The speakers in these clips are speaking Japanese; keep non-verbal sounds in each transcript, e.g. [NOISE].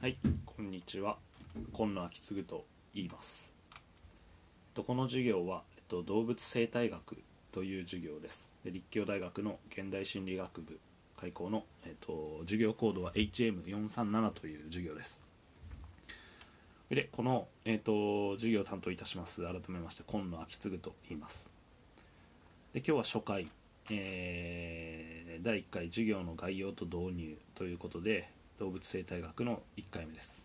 はい、こんにちは。今野昭次と言います。この授業は、えっと、動物生態学という授業です。で立教大学の現代心理学部開校の、えっと、授業コードは HM437 という授業です。で、この、えっと、授業を担当いたします。改めまして、今野昭次と言います。で、今日は初回、えー第1回授業の概要と導入ということで動物生態学の1回目です。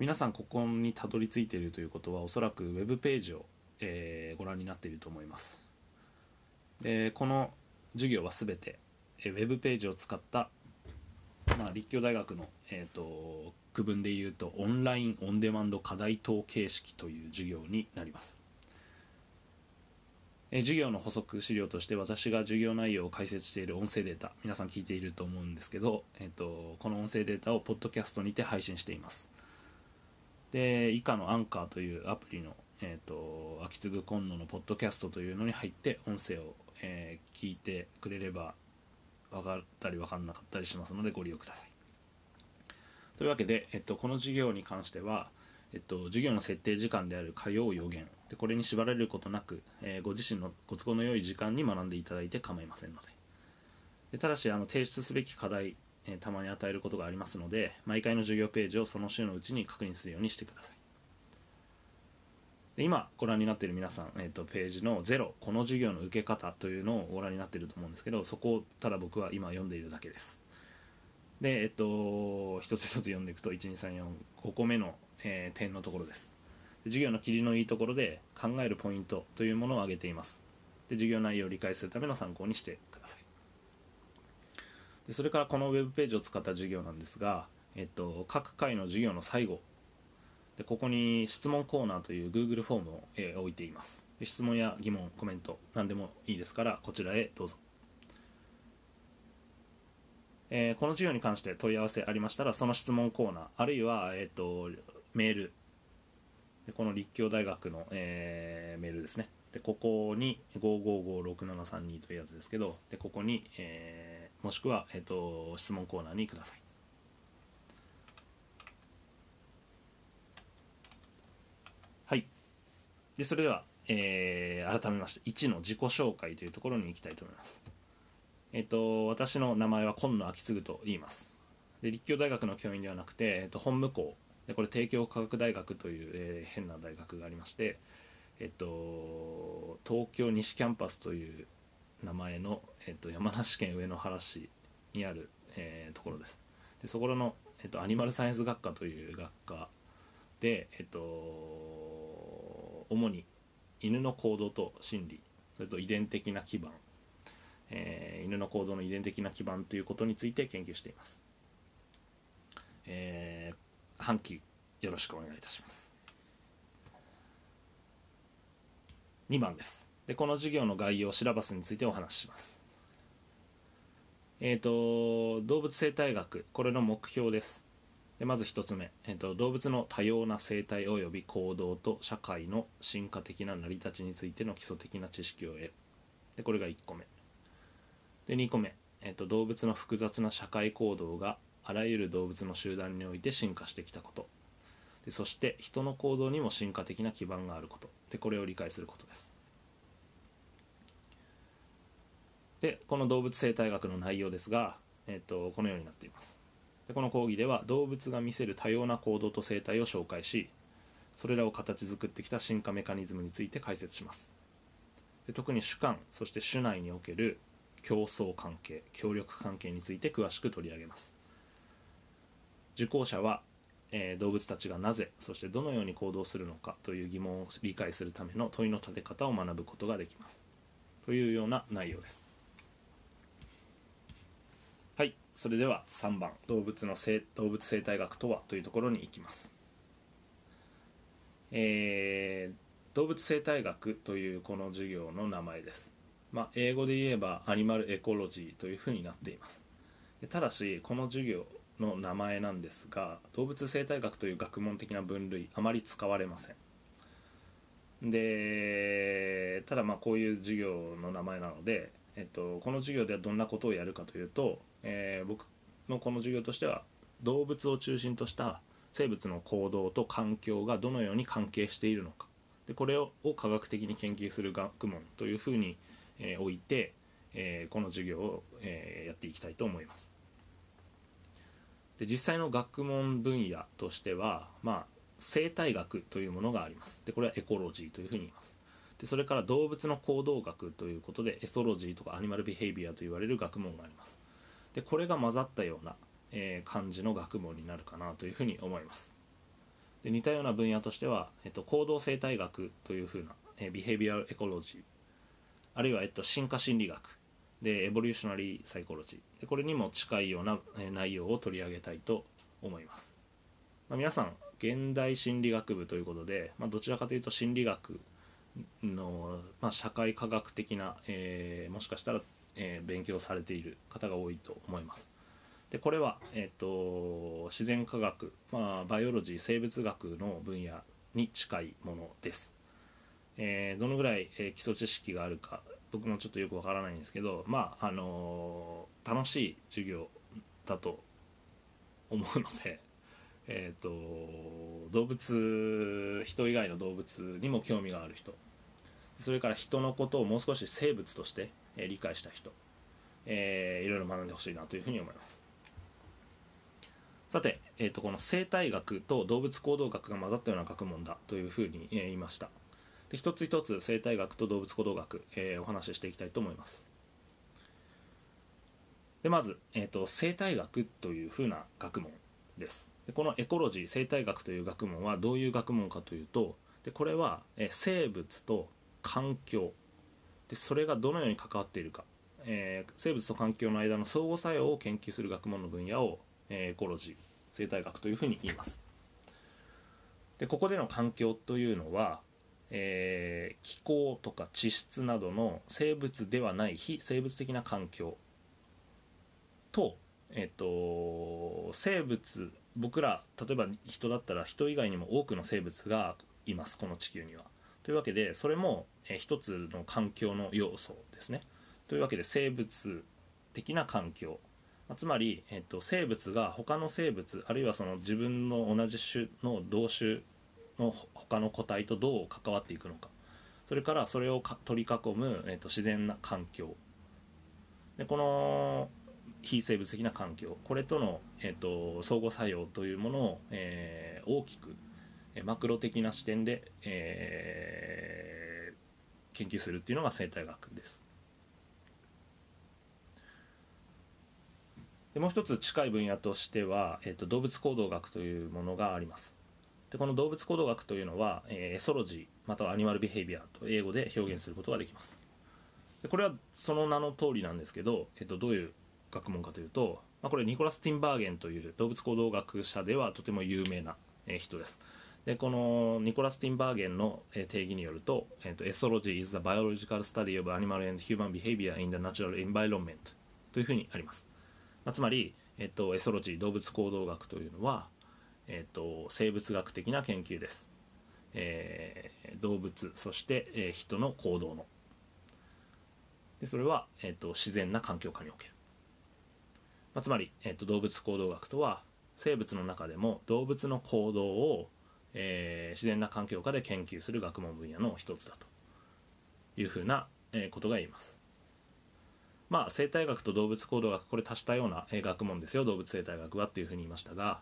皆さんここにたどり着いているということはおそらくウェブページを、えーご覧になっていると思います。でこの授業は全てえーウェブページを使った、まあ、立教大学の、えー、と区分でいうとオンラインオンデマンド課題等形式という授業になります。え授業の補足資料として私が授業内容を解説している音声データ皆さん聞いていると思うんですけど、えっとこの音声データをポッドキャストにて配信しています。で以下のアンカーというアプリの、えっと秋継ぐ今野のポッドキャストというのに入って音声を、えー聞いてくれれば分かったり分かんなかったりしますのでご利用ください。というわけで、えっと、この授業に関してはえっと、授業の設定時間である火曜予言でこれに縛られることなく、えーご自身のご都合の良い時間に学んでいただいて構いませんので。でただしあの提出すべき課題、えーたまに与えることがありますので毎回の授業ページをその週のうちに確認するようにしてください。で今ご覧になっている皆さん、えー、とページのゼロこの授業の受け方というのをご覧になっていると思うんですけどそこをただ僕は今読んでいるだけです。でえっと一つ一つ読んでいくと12345個目の、えー点のところです。授業の切りのいいところで考えるポイントというものを挙げています。で授業内容を理解するための参考にしてください。でそれからこのウェブページを使った授業なんですが、えっと、各回の授業の最後。でここに質問コーナーという Google フォームを、えー置いています。で質問や疑問コメント何でもいいですからこちらへどうぞ。えーこの授業に関して問い合わせありましたらその質問コーナーあるいは、えー、とメール。でこの立教大学の、えーメールですね。でここに5556732というやつですけどでここに、えーもしくは、えー、と質問コーナーにください。はい。でそれでは、えー改めまして1の自己紹介というところに行きたいと思います。えっと、私の名前は今野昭次と言います。で立教大学の教員ではなくて、えっと、本務校でこれ帝京科学大学という、えー変な大学がありまして、えっと、東京西キャンパスという名前の、えっと、山梨県上野原市にある、えーところです。でそこの、えっと、アニマルサイエンス学科という学科で、えっと、主に犬の行動と心理それと遺伝的な基盤えー犬の行動の遺伝的な基盤ということについて研究しています、えー半期よろしくお願いいたします。2番です。でこの授業の概要シラバスについてお話しします。えー、と動物生態学これの目標です。でまず1つ目、えー、と動物の多様な生態及び行動と社会の進化的な成り立ちについての基礎的な知識を得る。でこれが1個目。で2個目、えっと動物の複雑な社会行動があらゆる動物の集団において進化してきたこと。でそして人の行動にも進化的な基盤があること。でこれを理解することです。でこの動物生態学の内容ですが、えっとこのようになっています。でこの講義では動物が見せる多様な行動と生態を紹介しそれらを形作ってきた進化メカニズムについて解説します。で特に主観そして種内における競争関係協力関係について詳しく取り上げます。受講者は、えー動物たちがなぜそしてどのように行動するのかという疑問を理解するための問いの立て方を学ぶことができます。というような内容です。はいそれでは3番動物の生動物生態学とは？というところに行きます。えー動物生態学というこの授業の名前です。まあ、英語で言えばアニマルエコロジーというふうになっています。ただしこの授業の名前なんですが動物生態学という学問的な分類あまり使われません。でただまあこういう授業の名前なので、えっと、この授業ではどんなことをやるかというと、えー僕のこの授業としては動物を中心とした生物の行動と環境がどのように関係しているのか。でこれを科学的に研究する学問というふうに、えー、置いて、えー、この授業を、えー、やっていきたいと思います。で実際の学問分野としては、まあ、生態学というものがあります。でこれはエコロジーというふうに言います。でそれから動物の行動学ということでエソロジーとかアニマルビヘイビアと言われる学問があります。でこれが混ざったような、えー、感じの学問になるかなというふうに思います。で似たような分野としては、えっと、行動生態学というふうな、えー、ビヘイビアルエコロジーあるいは、えっと、進化心理学でエボリューショナリーサイコロジーでこれにも近いような、内容を取り上げたいと思います、まあ、皆さん現代心理学部ということで、まあ、どちらかというと心理学の、まあ、社会科学的な、えー、もしかしたら、えー、勉強されている方が多いと思います。でこれは、えーと、自然科学、まあ、バイオロジー生物学の分野に近いものです。えー、どのぐらい、え、基礎知識があるか僕もちょっとよくわからないんですけどまああのー、楽しい授業だと思うので [LAUGHS] えーと、動物人以外の動物にも興味がある人。それから人のことをもう少し生物として、えー、理解した人、えー、いろいろ学んでほしいなというふうに思います。さて、えーと、この生態学と動物行動学が混ざったような学問だというふうに、えー、言いました。で一つ一つ生態学と動物行動学、えー、お話ししていきたいと思います。でまず、えーと生態学というふうな学問です。でこのエコロジー生態学という学問はどういう学問かというとでこれは、え生物と環境。でそれがどのように関わっているか、えー、生物と環境の間の相互作用を研究する学問の分野を、えー、エコロジー生態学というふうに言います。でここでの環境というのは、えー、気候とか地質などの生物ではない非生物的な環境と,、えーと生物僕ら例えば人だったら人以外にも多くの生物がいますこの地球には。というわけでそれも、えー、一つの環境の要素ですね。というわけで生物的な環境、つまり、えーと、生物が他の生物あるいはその自分の同じ種の同種の他の個体とどう関わっていくのか。それからそれを取り囲む、えーと自然な環境。でこの非生物的な環境。これとの、えーと、相互作用というものを、えー、大きくマクロ的な視点で、えー、研究するっていうのが生態学です。でもう一つ近い分野としては、えーと、動物行動学というものがあります。でこの動物行動学というのは、えー、エソロジーまたはアニマルビヘイビアと英語で表現することができます。でこれはその名の通りなんですけど、えーとどういう学問かというと、まあ、これニコラス・ティンバーゲンという動物行動学者ではとても有名なえ人です。でこのニコラス・ティンバーゲンの定義によると、えっと、エソロジー is the biological study of animal and human behavior in the natural environment というふうにあります、まあ、つまり、えっと、エソロジー動物行動学というのは、えっと、生物学的な研究です、えー、動物そして、えー、人の行動の。でそれは、えっと、自然な環境下における。まあ、つまり、えーと、動物行動学とは生物の中でも動物の行動を、えー、自然な環境下で研究する学問分野の一つだと。いうふうな、えー、ことが言えます。まあ生態学と動物行動学これ足したような、えー、学問ですよ。動物生態学はっていうふうに言いましたが、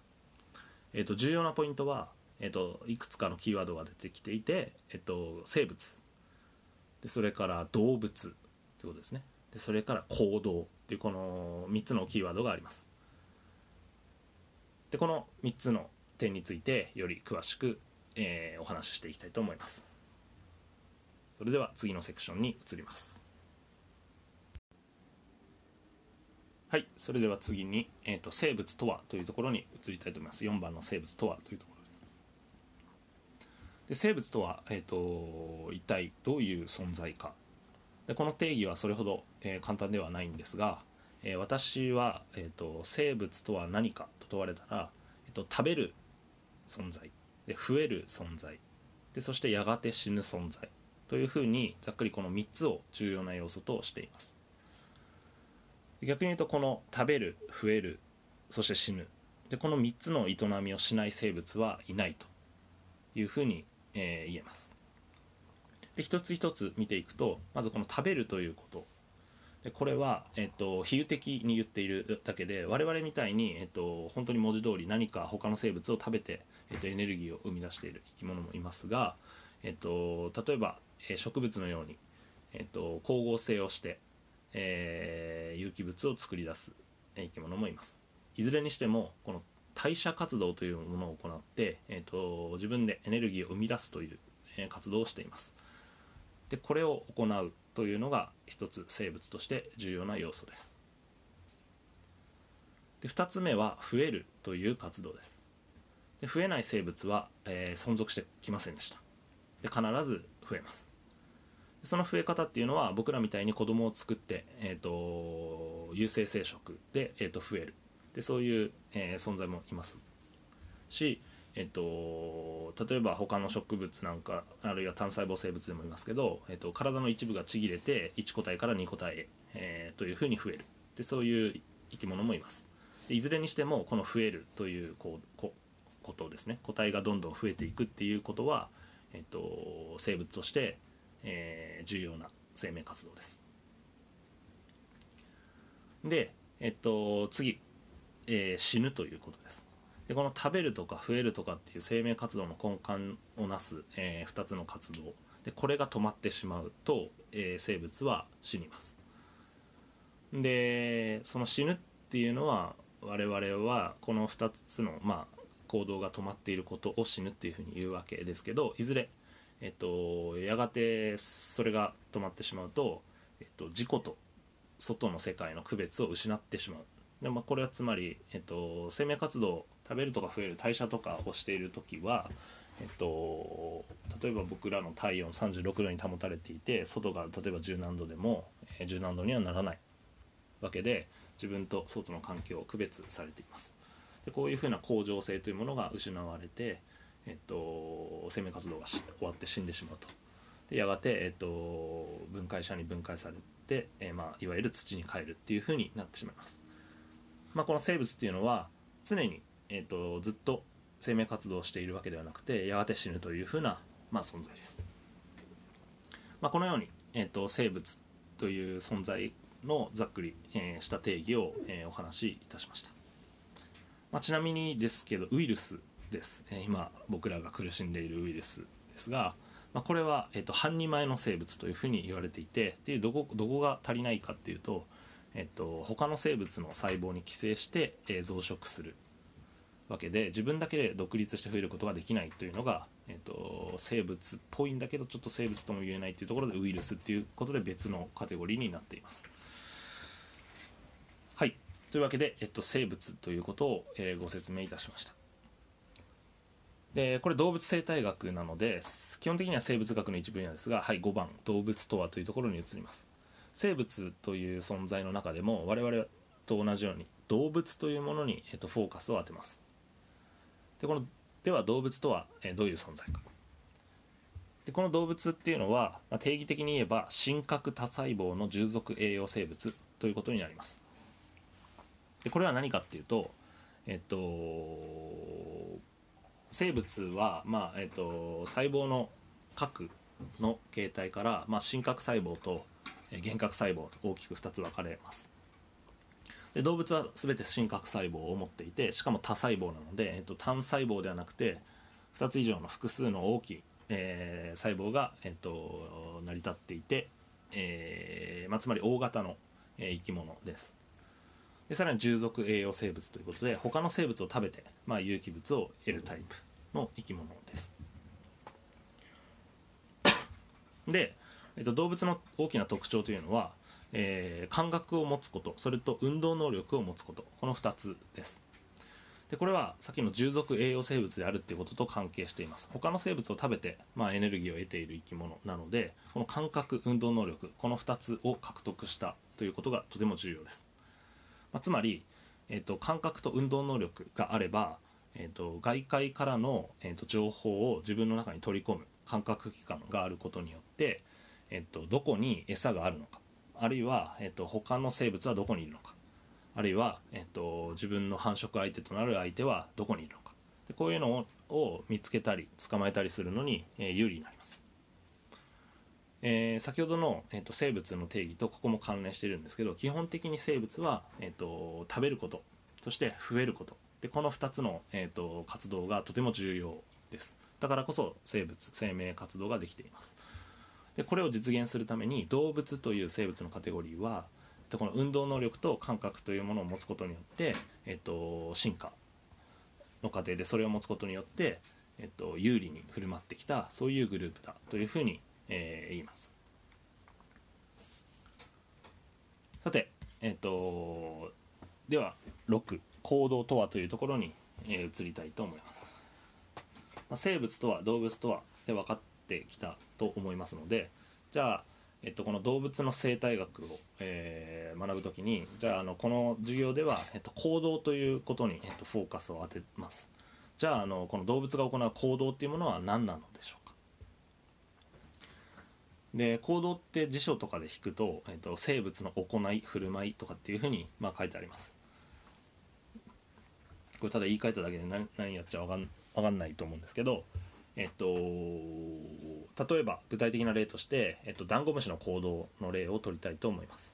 えーと、重要なポイントは、えーと、いくつかのキーワードが出てきていて、えーと、生物。でそれから動物ということですね。でそれから行動っていうこの3つのキーワードがあります。でこの3つの点についてより詳しく、えー、お話ししていきたいと思います。それでは次のセクションに移ります。はいそれでは次に、えーと、生物とはというところに移りたいと思います。4番の生物とはというところでで生物とは、えーと一体どういう存在か。でこの定義はそれほど、えー、簡単ではないんですが、えー、私は、えーと、生物とは何かと問われたら、えーと、食べる存在。で増える存在。でそしてやがて死ぬ存在。というふうにざっくりこの3つを重要な要素としています。逆に言うとこの食べる増えるそして死ぬ。でこの3つの営みをしない生物はいないというふうに、えー、言えます。で一つ一つ見ていくとまずこの食べるということ。でこれは、えっと、比喩的に言っているだけで我々みたいに、えっと、本当に文字通り何か他の生物を食べて、えっと、エネルギーを生み出している生き物もいますが、えっと、例えば、植物のように、えっと、光合成をして、えー、有機物を作り出す生き物もいます。いずれにしてもこの代謝活動というものを行って、えーと、自分でエネルギーを生み出すという、え活動をしています。でこれを行うというのが一つ生物として重要な要素です。で2つ目は増えるという活動です。で増えない生物は、えー、存続してきませんでした。で必ず増えます。その増え方っていうのは僕らみたいに子供を作って、えーと、有性生殖で、えーと、増える。でそういう、えー、存在もいます。し、えーと、例えば他の植物なんかあるいは単細胞生物でもいますけど、えー、と体の一部がちぎれて1個体から2個体へ、えー、というふうに増える。でそういう生き物もいます。いずれにしてもこの増えるというこうこことですね。個体がどんどん増えていくっていうことは、えー、と生物としてえー、重要な生命活動です。で、えっと、次、えー、死ぬということです。でこの食べるとか増えるとかっていう生命活動の根幹をなす、えー、2つの活動。でこれが止まってしまうと、えー、生物は死にます。でその死ぬっていうのは我々はこの2つの、まあ、行動が止まっていることを死ぬっていうふうに言うわけですけどいずれえっと、やがてそれが止まってしまうと、えっと、自己と外の世界の区別を失ってしまう。で、まあ、これはつまり、えっと、生命活動食べるとか増える代謝とかをしている時は、えっと、例えば僕らの体温36度に保たれていて外が例えば10何度でも、えー、10何度にはならない。わけで自分と外の環境を区別されています。でこういうふうな恒常性というものが失われてえっと、生命活動が終わって死んでしまうと。でやがて、えっと、分解者に分解されて、えー、まあ、いわゆる土に帰るっていうふうになってしまいます、まあ、この生物っていうのは常に、えっと、ずっと生命活動をしているわけではなくてやがて死ぬというふうな、まあ、存在です、まあ、このように、えっと、生物という存在のざっくり、えー、した定義を、えー、お話しいたしました、まあ、ちなみにですけどウイルスです、え今僕らが苦しんでいるウイルスですが、まあ、これは、えーと、半人前の生物というふうに言われていてでどこどこが足りないかっていうと,、えーと、他の生物の細胞に寄生して、えー、増殖するわけで自分だけで独立して増えることができないというのが、えーと、生物っぽいんだけどちょっと生物とも言えないというところでウイルスっていうことで別のカテゴリーになっています。はいというわけで、えっと、生物ということを、えー、ご説明いたしました。でこれ動物生態学なので基本的には生物学の一分野ですが、はい、5番動物とはというところに移ります。生物という存在の中でも我々と同じように動物というものに、えっと、フォーカスを当てます。でこのでは動物とは、えどういう存在か。でこの動物っていうのは、まあ、定義的に言えば真核多細胞の従属栄養生物ということになります。でこれは何かっていうとえっと生物は、まあえーと、細胞の核の形態から、まあ、真核細胞と原核細胞と大きく2つ分かれます。で動物は全て真核細胞を持っていてしかも多細胞なので、えーと、単細胞ではなくて2つ以上の複数の大きい、えー、細胞が、えーと、成り立っていて、えーまあ、つまり大型の、えー、生き物です。でさらに従属栄養生物ということで他の生物を食べて、まあ、有機物を得るタイプ。の生き物です。[COUGHS] で、えっと、動物の大きな特徴というのは、えー、感覚を持つことそれと運動能力を持つことこの2つです。でこれはさっきの従属栄養生物であるっていうことと関係しています。他の生物を食べて、まあ、エネルギーを得ている生き物なのでこの感覚運動能力この2つを獲得したということがとても重要です、まあ、つまり、えーと感覚と運動能力があればえーと、外界からの、えーと、情報を自分の中に取り込む感覚器官があることによって、えーと、どこに餌があるのかあるいは、えー、と他の生物はどこにいるのかあるいは、えっと、自分の繁殖相手となる相手はどこにいるのか。でこういうのを見つけたり捕まえたりするのに、えー、有利になります、えー、先ほどの、えーと、生物の定義とここも関連してるんですけど基本的に生物は、えーと、食べることそして増えることでこの2つの、えーと活動がとても重要です。だからこそ生物生命活動ができています。でこれを実現するために動物という生物のカテゴリーはこの運動能力と感覚というものを持つことによって、えっと、進化の過程でそれを持つことによって、えっと、有利に振る舞ってきたそういうグループだというふうに、えー、言います。さて、えっと、では6行動とはというところに、えー、移りたいと思います、まあ、生物とは動物とはで分かってきたと思いますのでじゃあ、えっと、この動物の生態学を、えー、学ぶときにじゃああのこの授業では、えっと、行動ということに、えっと、フォーカスを当てます。じゃああのこの動物が行う行動っていうものは何なのでしょうか。で行動って辞書とかで引くと、えっと、生物の行い振る舞いとかっていうふうに、まあ、書いてあります。これただ言い換えただけで何何やっちゃ分かん分かんないと思うんですけどえっと、例えば具体的な例として、えっと、ダンゴムシの行動の例を取りたいと思います。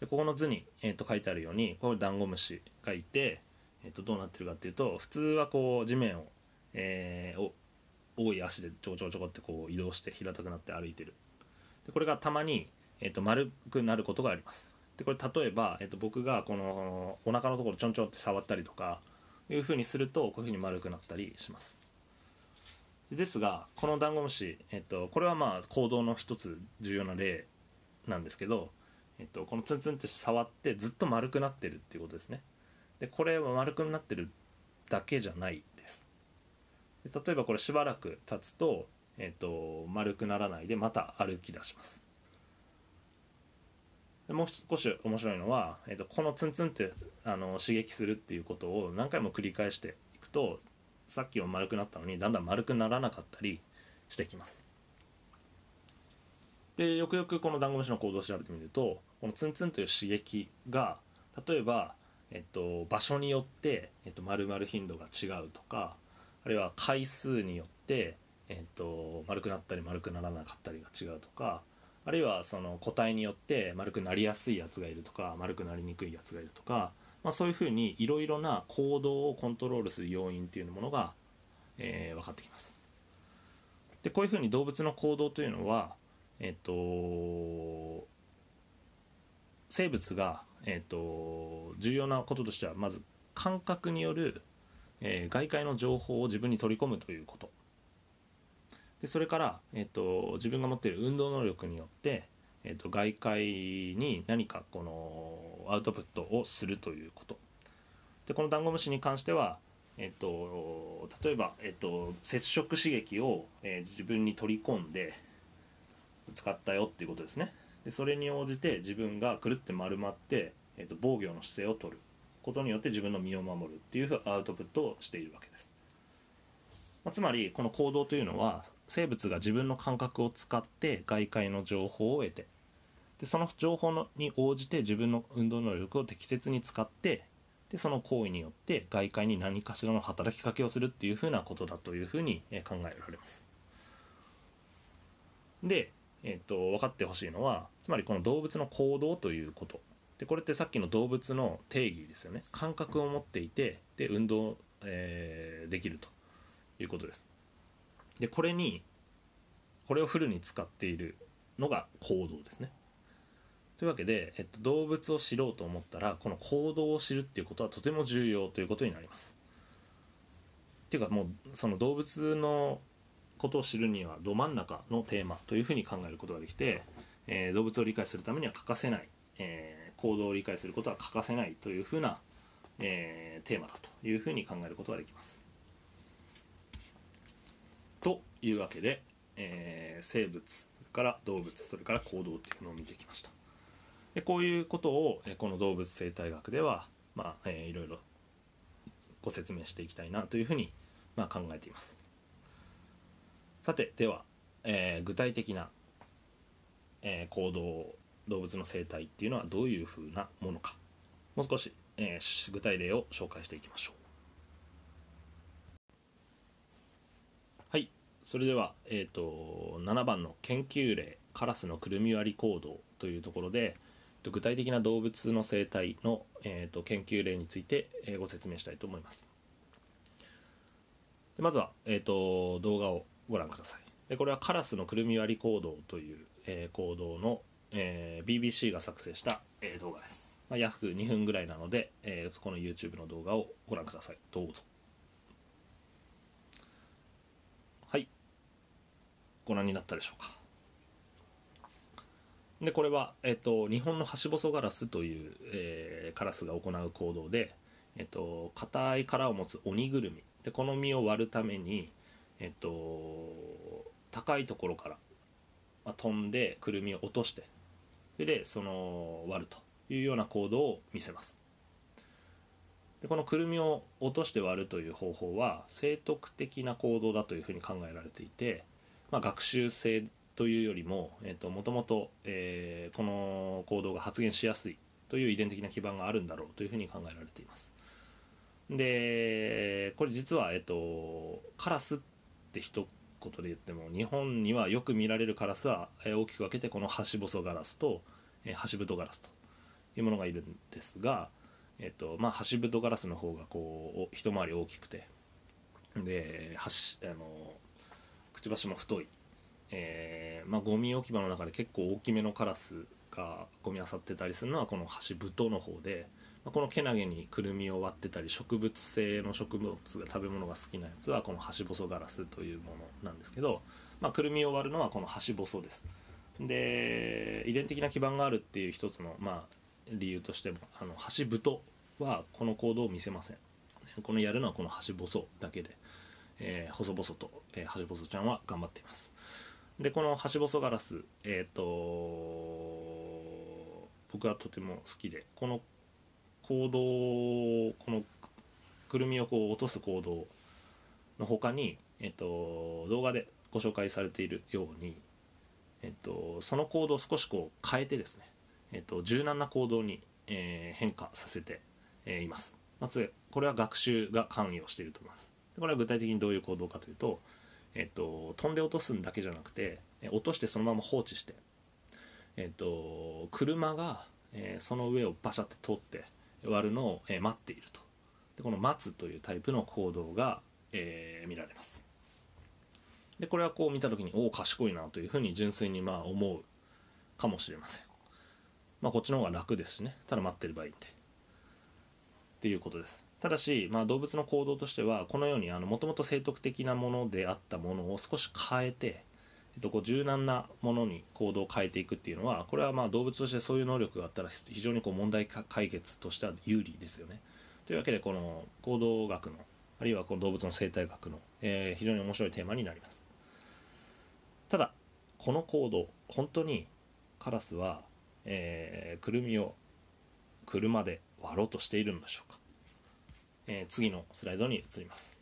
でここの図に、えっと、書いてあるようにこれダンゴムシがいて、えっと、どうなってるかっていうと普通はこう地面を、えー、多い足でちょこちょこちょこってこう移動して平たくなって歩いてる。でこれがたまに、えっと、丸くなることがあります。でこれ例えば、えっと、僕がこのお腹のところちょんちょんって触ったりとかいうふうにするとこういうふうに丸くなったりします。ですがこのダンゴムシ、えっと、これはまあ行動の一つ重要な例なんですけど、えっと、このツンツンって触ってずっと丸くなってるっていうことですね。でこれは丸くなってるだけじゃないです。で例えばこれしばらく経つと、えっと、丸くならないでまた歩き出します。もう少し面白いのは、えっと、このツンツンってあの刺激するっていうことを何回も繰り返していくとさっきは丸くなったのにだんだん丸くならなかったりしてきます。でよくよくこのダンゴムシの行動を調べてみるとこのツンツンという刺激が例えば、えっと、場所によって、えっと、丸々頻度が違うとかあるいは回数によって、えっと、丸くなったり丸くならなかったりが違うとかあるいはその個体によって丸くなりやすいやつがいるとか丸くなりにくいやつがいるとかまあ、そういうふうにいろいろな行動をコントロールする要因っていうものが、えー、分かってきます。でこういうふうに動物の行動というのはえっ、と生物が、えっ、と重要なこととしてはまず感覚による、えー、外界の情報を自分に取り込むということ。でそれから、えっと、自分が持っている運動能力によってえーと、外界に何かこのアウトプットをするということ。でこのダンゴムシに関しては、えーと、例えば、えーと、接触刺激を、えー、自分に取り込んで使ったよっていうことですね。でそれに応じて自分がくるって丸まって、えー、と防御の姿勢を取る。ことによって自分の身を守るっていうアウトプットをしているわけです、まあ、つまりこの行動というのは生物が自分の感覚を使って外界の情報を得て。でその情報のに応じて自分の運動能力を適切に使ってでその行為によって外界に何かしらの働きかけをするっていうふうなことだというふうに考えられます。で、えーと、分かってほしいのはつまりこの動物の行動ということ。でこれってさっきの動物の定義ですよね。感覚を持っていてで運動、えー、できるということです。でこれにこれをフルに使っているのが行動ですね。というわけで、えっと、動物を知ろうと思ったらこの行動を知るっていうことはとても重要ということになります。っていうかもうその動物のことを知るにはど真ん中のテーマというふうに考えることができて、えー、動物を理解するためには欠かせない、えー、行動を理解することは欠かせないというふうな、えー、テーマだというふうに考えることができますというわけで、えー、生物それから動物それから行動っていうのを見てきました。でこういうことをえこの動物生態学では、まあえー、いろいろご説明していきたいなというふうに、まあ、考えています。さてでは、えー、具体的な、えー、行動動物の生態っていうのはどういうふうなものか。もう少し、えー具体例を紹介していきましょうはいそれでは、えー、と7番の研究例カラスのくるみ割り行動というところで具体的な動物の生態の、えー、と研究例について、えーご説明したいと思います。でまずは、えー、と動画をご覧ください。でこれはカラスのくるみ割り行動という、えー行動の、えー BBC が作成した、えー動画です、まあ、約2分ぐらいなので、えーこの YouTube の動画をご覧ください。どうぞはいご覧になったでしょうか。でこれは、えっと、日本のハシボソガラスという、えーカラスが行う行動で、えっと、硬い殻を持つ鬼ぐるみ。でこの実を割るために、えっと、高いところから、まあ、飛んでくるみを落としてでその割るというような行動を見せます。でこのくるみを落として割るという方法は生徳的な行動だというふうに考えられていて、まあ、学習性というよりももともとこの行動が発現しやすいという遺伝的な基盤があるんだろうというふうに考えられています。でこれ実は、えっと、カラスって一言で言っても日本にはよく見られるカラスはえー大きく分けてこのハシボソガラスと、ハシブトガラスというものがいるんですが、えっとまあ、ハシブトガラスの方がこう一回り大きくてではしあのくちばしも太い、えーまあ、ゴミ置き場の中で結構大きめのカラスがゴミ漁ってたりするのはこのハシブトの方で、まあ、このけなげにくるみを割ってたり植物性の植物が食べ物が好きなやつはこのハシボソガラスというものなんですけど、まあ、くるみを割るのはこのハシボソです。で遺伝的な基盤があるっていう一つの、まあ、理由としてもあのハシブトはこの行動を見せません。このやるのはこのハシボソだけで、えー細々と、えーハシボソちゃんは頑張っています。でこのハシボソガラスえっ、と僕はとても好きでこの行動このくるみをこう落とす行動の他に、えっと、動画でご紹介されているように、えっと、その行動を少しこう変えてですね、えっと、柔軟な行動に、えー変化させて、えーいます。まずこれは学習が関与していると思います。これは具体的にどういう行動かというと、えっと、飛んで落とすんだけじゃなくて落としてそのまま放置して、えっと、車が、えーその上をバシャって通って割るのを、えー待っていると。でこの待つというタイプの行動が、えー見られます。でこれはこう見た時におお賢いなというふうに純粋にまあ思うかもしれません。まあこっちの方が楽ですしね。ただ待ってればいいんでっていうことです。ただし、まあ、動物の行動としてはこのようにもともと生徳的なものであったものを少し変えて、えっと、こう柔軟なものに行動を変えていくっていうのはこれはまあ動物としてそういう能力があったら非常にこう問題解決としては有利ですよね。というわけでこの行動学のあるいはこの動物の生態学の、えー非常に面白いテーマになります。ただこの行動本当にカラスは、えーくるみを車で割ろうとしているのでしょうか、えー次のスライドに移ります。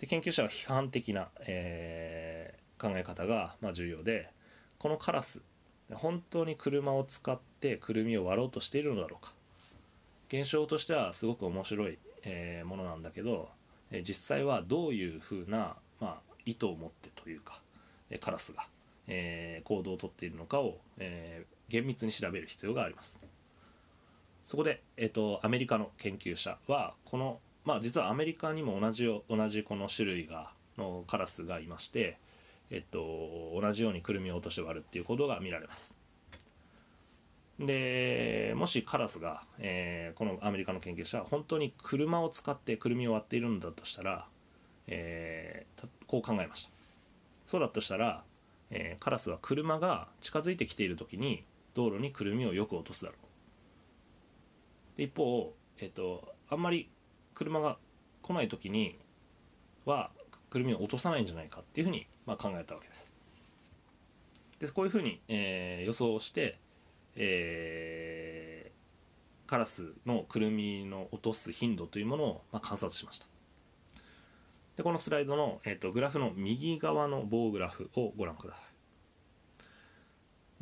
で研究者は批判的な、えー考え方が、まあ、重要でこのカラス本当に車を使ってくるみを割ろうとしているのだろうか。現象としてはすごく面白い、えーものなんだけど、え実際はどういうふうな、まあ、意図を持ってというか、えカラスが、え行動をとっているのかを、え厳密に調べる必要があります。そこで、えっとアメリカの研究者はこの、まあ、実はアメリカにも同じ同じこの種類がのカラスがいまして、えっと、同じようにくるみを落として割るっていう行動が見られます。でもしカラスが、えーこのアメリカの研究者は本当に車を使ってくるみを割っているのだとしたら、えーこう考えました。そうだとしたら、えーカラスは車が近づいてきている時に道路にくるみをよく落とすだろう。で一方、えっとあんまり車が来ない時にはくるみを落とさないんじゃないかっていうふうに、まあ、考えたわけです。でこういうふうに、えー予想して、えーカラスのくるみの落とす頻度というものを、まあ、観察しました。でこのスライドの、えー、とグラフの右側の棒グラフをご覧くださ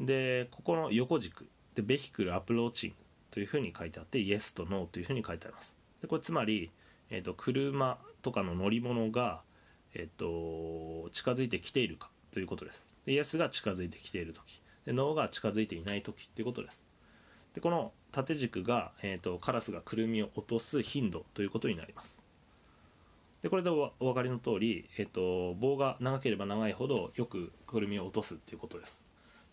い。でここの横軸でベヒクルアプローチングというふうに書いてあって Yes と No というふうに書いてあります。でこれつまり、えーと、車とかの乗り物が、えーと、近づいてきているかということです。で Yes が近づいてきている時。で No が近づいていない時っていうことです。でこの縦軸が、えーと、カラスがくるみを落とす頻度ということになります。でこれでお分かりの通り、えーと、棒が長ければ長いほどよくくるみを落とすっていうことです。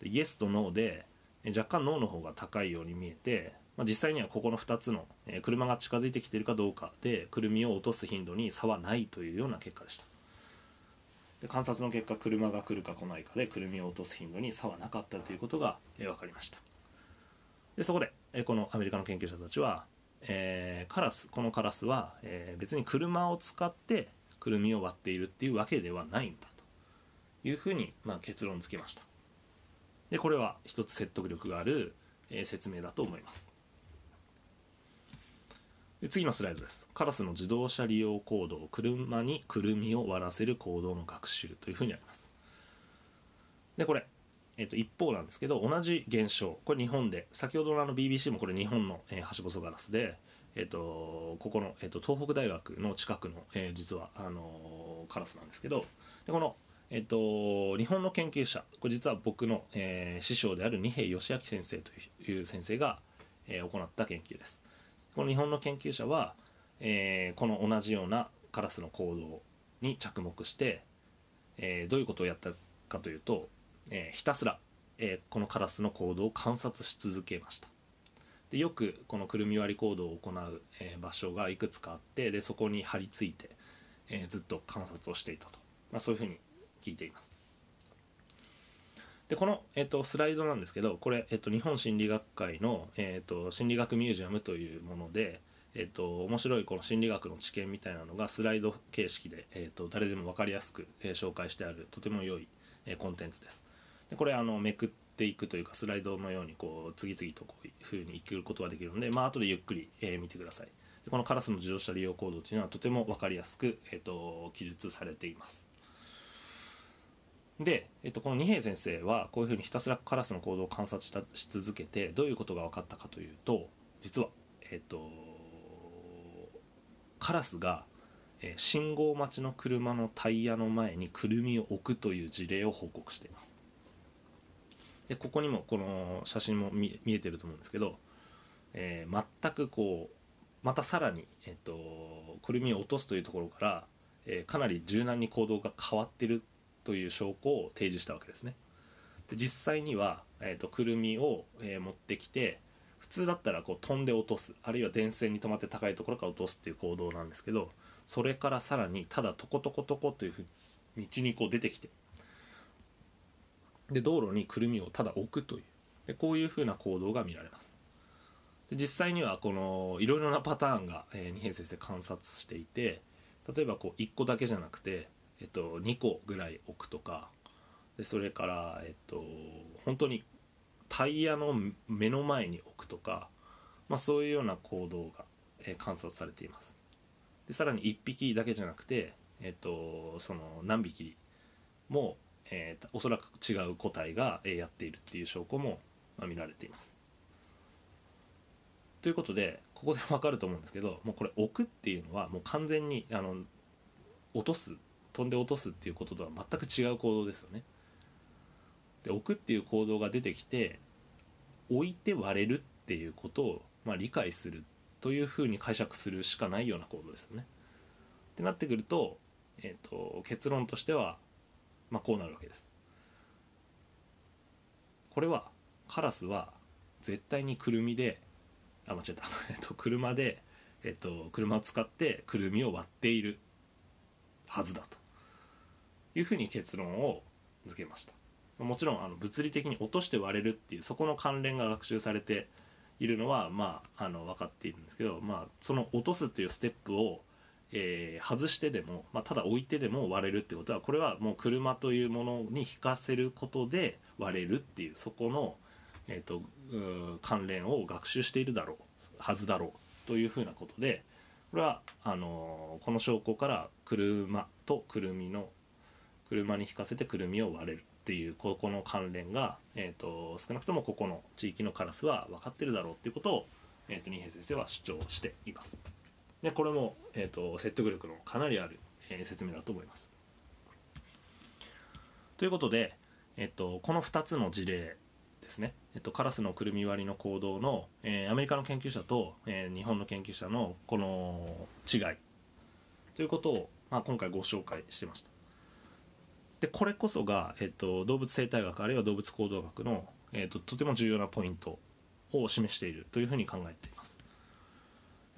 でイエスとノーで若干脳の方が高いように見えて、まあ、実際にはここの2つの、え、車が近づいてきているかどうかでくるみを落とす頻度に差はないというような結果でした。で観察の結果車が来るか来ないかでくるみを落とす頻度に差はなかったということが、え、分かりました。でそこで、え、このアメリカの研究者たちは、えー、カラスこのカラスは、えー、別に車を使ってくるみを割っているっていうわけではないんだというふうに、まあ、結論付けました。でこれは一つ説得力がある、えー、説明だと思います。次のスライドです。カラスの自動車利用行動車にくるみを割らせる行動の学習というふうにあります。でこれ、えー、と一方なんですけど同じ現象。これ日本で先ほどのあの BBC もこれ日本の、えー、ハシボソガラスでえーと、ここの、えーと、東北大学の近くの、えー、実はあのー、カラスなんですけどでこのえっと、日本の研究者これ実は僕の、えー、師匠である二瓶義明先生という先生が、えー、行った研究です。この日本の研究者は、えー、この同じようなカラスの行動に着目して、えー、どういうことをやったかというと、えー、ひたすら、えー、このカラスの行動を観察し続けました。でよくこのくるみ割り行動を行う、えー、場所がいくつかあってでそこに張り付いて、えー、ずっと観察をしていたと、まあ、そういうふうに聞いています。でこの、えっと、スライドなんですけどこれ、えっと、日本心理学会の、えっと、心理学ミュージアムというもので、えっと、面白いこの心理学の知見みたいなのがスライド形式で、えっと、誰でも分かりやすく、えー、紹介してあるとても良い、えー、コンテンツです。でこれあのめくっていくというかスライドのようにこう次々とこういうふうに生きることができるので、まあ後でゆっくり、えー、見てください。でこのカラスの自動車利用行動というのはとても分かりやすく、えーと記述されています。で、えっと、この二平先生はこういうふうにひたすらカラスの行動を観察したし続けてどういうことが分かったかというと実は、えっと、カラスが、信号待ちの車のタイヤの前にくるみを置くという事例を報告しています。でここにもこの写真も見えてると思うんですけど、えー、全くこうまたさらに、えっと、くるみを落とすというところから、えー、かなり柔軟に行動が変わってるという証拠を提示したわけですね。で実際には、えーと、くるみを、えー、持ってきて普通だったらこう飛んで落とすあるいは電線に止まって高いところから落とすっていう行動なんですけどそれからさらにただトコトコトコというふうに道にこう出てきてで道路にくるみをただ置くというでこういうふうな行動が見られます。で実際にはこのいろいろなパターンが、えー、二平先生観察していて例えばこう1個だけじゃなくてえっと、2個ぐらい置くとかでそれから、えっと、本当にタイヤの目の前に置くとか、まあ、そういうような行動が、えー、観察されています。でさらに1匹だけじゃなくて、えっと、その何匹も、えー、おそらく違う個体が、やっているっていう証拠も、まあ、見られています。ということでここで分かると思うんですけどもうこれ置くっていうのはもう完全にあの落とす飛んで落とすっていうこととは全く違う行動ですよね。で置くっていう行動が出てきて置いて割れるっていうことを、まあ、理解するというふうに解釈するしかないような行動ですよね。ってなってくると,、えーと、結論としては、まあ、こうなるわけです。これはカラスは絶対にくるみであ間違えた、[LAUGHS] えっと、車で、えっと、車を使ってくるみを割っているはずだというふうに結論を付けました。もちろんあの物理的に落として割れるっていうそこの関連が学習されているのはまああの分かっているんですけど、まあ、その落とすっていうステップを、えー、外してでも、まあ、ただ置いてでも割れるってことはこれはもう車というものに引かせることで割れるっていうそこの、えーと、関連を学習しているだろうはずだろうというふうなことでこれはあのこの証拠から車とくるみの車に引かせてくるみを割れるっていうここの関連が、えーと、少なくともここの地域のカラスは分かってるだろうっていうことを、えー、と二平先生は主張しています。でこれも、えー、と説得力のかなりある、えー、説明だと思います。ということで、えー、とこの2つの事例ですね、えっと、カラスのくるみ割りの行動の、えー、アメリカの研究者と、えー、日本の研究者のこの違いということを、まあ、今回ご紹介してました。でこれこそが、えっと、動物生態学あるいは動物行動学の、えっと、とても重要なポイントを示しているというふうに考えています。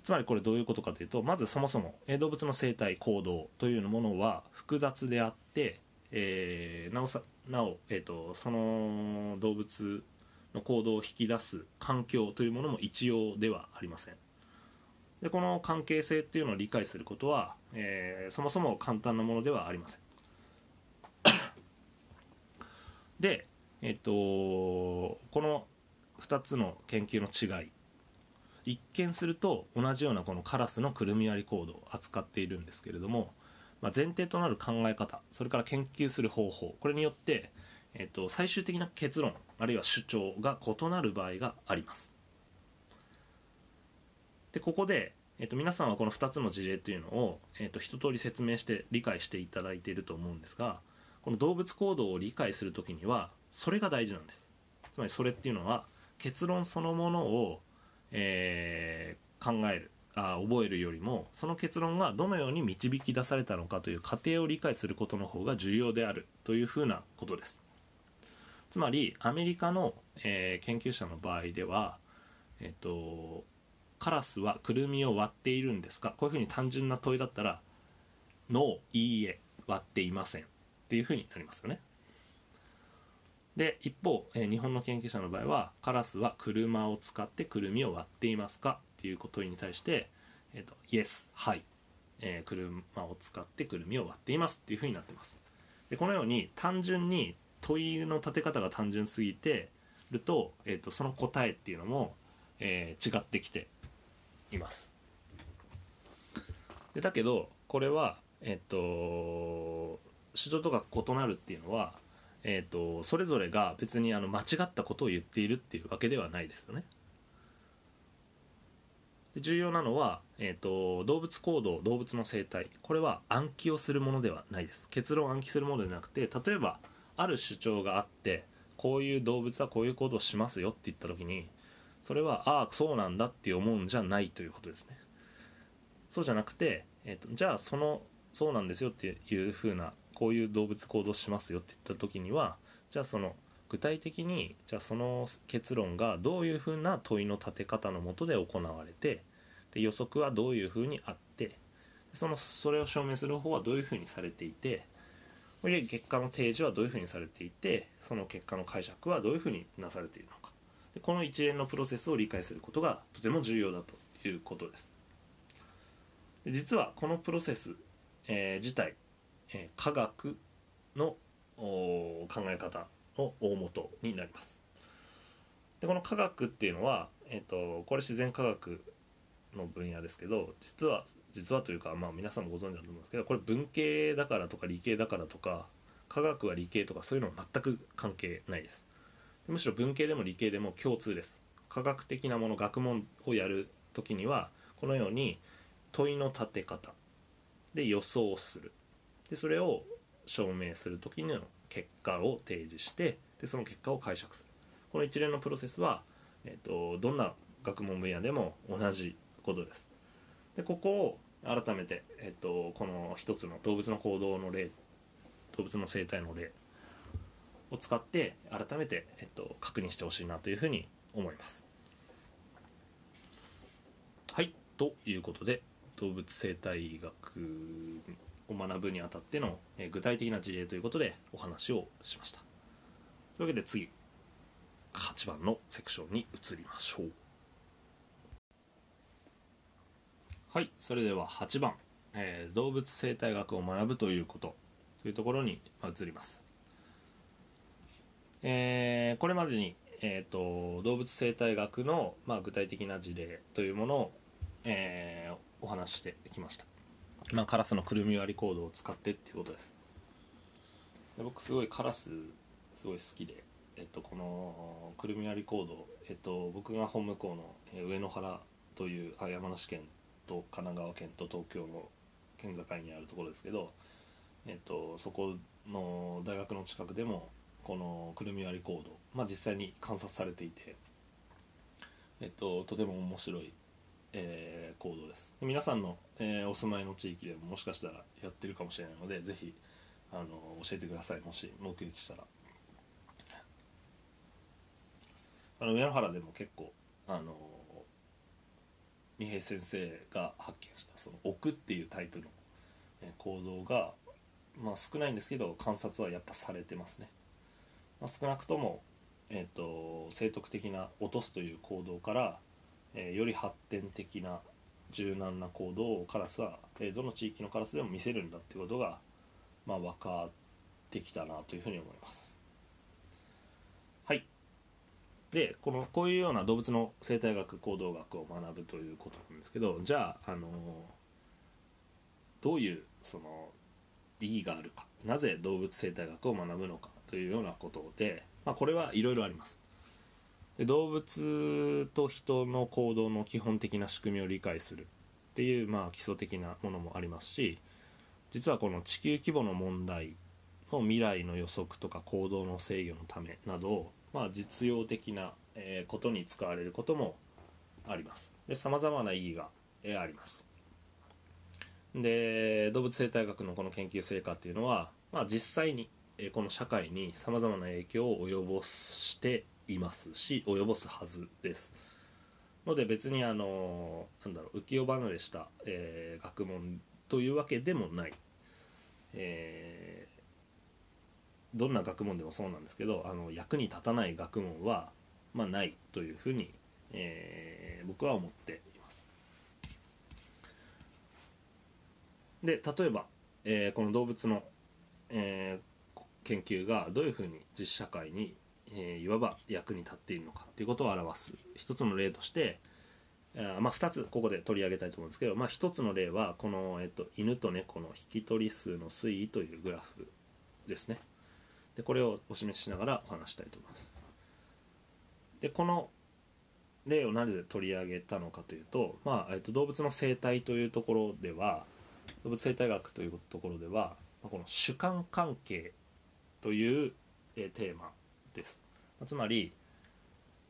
つまりこれどういうことかというとまずそもそも、動物の生態行動というものは複雑であって、えー、なおさなお、えーと、その動物の行動を引き出す環境というものも一様ではありません。でこの関係性っていうのを理解することは、えー、そもそも簡単なものではありません。でえっ、とこの2つの研究の違い一見すると同じようなこのカラスのくるみ割り行動を扱っているんですけれどもまあ、前提となる考え方それから研究する方法これによって、えっと、最終的な結論あるいは主張が異なる場合があります。でここで、えっと、皆さんはこの2つの事例というのを、えっと、一通り説明して理解していただいていると思うんですがこの動物行動を理解する時にはそれが大事なんです。つまりそれっていうのは結論そのものを、えー、考えるあ覚えるよりもその結論がどのように導き出されたのかという過程を理解することの方が重要であるというふうなことです。つまりアメリカの、えー、研究者の場合ではえっ、とカラスはくるみを割っているんですか？こういうふうに単純な問いだったら「ノーいいえ割っていません」っていうふうになりますよね。で一方、えー、日本の研究者の場合はカラスは車を使ってくるみを割っていますかっていうことに対して、えーと、Yes はい、えー、車を使ってくるみを割っていますっていうふうになってます。でこのように単純に問いの立て方が単純すぎてると,、えーと、その答えっていうのも、えー、違ってきています。でだけどこれはえっ、ー、と主張とか異なるっていうのはえーとそれぞれが別にあの間違ったことを言っているっていうわけではないですよね。重要なのは、えーと、動物行動動物の生態。これは暗記をするものではないです。結論を暗記するものではなくて例えばある主張があってこういう動物はこういう行動をしますよって言った時にそれはああそうなんだって思うんじゃないということですね。そうじゃなくて、えーと、じゃあそのそうなんですよっていうふうなこういう動物行動しますよって言った時にはじゃあその具体的にじゃあその結論がどういうふうな問いの立て方のもとで行われてで予測はどういうふうにあってそのそれを証明する方はどういうふうにされていて結果の提示はどういうふうにされていてその結果の解釈はどういうふうになされているのか。でこの一連のプロセスを理解することがとても重要だということです。で実はこのプロセス、えー、自体、えー、科学の考え方の大元になります。でこの科学っていうのは、えーと、これ自然科学の分野ですけど実は実はというか、まあ、皆さんもご存知だと思うんですけどこれ文系だからとか理系だからとか科学は理系とかそういうのは全く関係ないです。むしろ文系でも理系でも共通です。科学的なもの学問をやる時にはこのように問いの立て方で予想する。でそれを証明する時の結果を提示してでその結果を解釈する。この一連のプロセスは、えーと、どんな学問分野でも同じことです。でここを改めて、えーと、この一つの動物の行動の例動物の生態の例を使って改めて、えーと確認してほしいなというふうに思います。はいということで動物生態学。を学ぶにあたっての、え具体的な事例ということでお話をしました。というわけで次8番のセクションに移りましょう。はいそれでは8番、えー、動物生態学を学ぶということ。というところに移ります、えー、これまでに、えーと、動物生態学の、まあ、具体的な事例というものを、えー、お話してきました。まあ、カラスのくるみ割りコードを使ってっていうことです。で僕すごいカラスすごい好きで、えっと、このくるみ割りコード、えっと、僕が本向こうの上野原というあ山梨県と神奈川県と東京の県境にあるところですけど、えっと、そこの大学の近くでもこのくるみ割りコード、まあ、実際に観察されていて、えっと、とても面白い、えー、コードです。で皆さんの、えーお住まいの地域でももしかしたらやってるかもしれないのでぜひあの教えてください。もし目撃したら。あの上野原でも結構あの二平先生が発見したその「奥」っていうタイプのえ行動が、まあ、少ないんですけど観察はやっぱされてますね、まあ、少なくとも、えー、と生徳的な落とすという行動から、えーより発展的な柔軟な行動をカラスは、えーどの地域のカラスでも見せるんだってことが、まあ、分かってきたなというふうに思います。はい。でこのこういうような動物の生態学行動学を学ぶということなんですけどじゃあ、あのどういうその意義があるかなぜ動物生態学を学ぶのかというようなことで、まあ、これはいろいろあります。動物と人の行動の基本的な仕組みを理解するっていう、まあ、基礎的なものもありますし実はこの地球規模の問題の未来の予測とか行動の制御のためなど、まあ、実用的なことに使われることもあります。で様々な意義が、あります。で動物生態学のこの研究成果っていうのは、まあ、実際に、この社会にさまざまな影響を及ぼしていますし及ぼすはずです。ので別にあのなんだろう浮世離れした、えー学問というわけでもない、えーどんな学問でもそうなんですけどあの役に立たない学問は、まあ、ないというふうに、えー僕は思っています。で例えば、えーこの動物の、えー研究がどういうふうに実社会に、えーいわば役に立っているのかということを表す一つの例として、えーまあ、2つここで取り上げたいと思うんですけど、まあ、1つの例はこの、えっと、犬と猫の引き取り数の推移というグラフですね。でこれをお示ししながらお話したいと思います。でこの例をなぜ取り上げたのかというと、まあえっと、動物の生態というところでは動物生態学というところでは、まあこの主観関係という、えテーマです。つまり、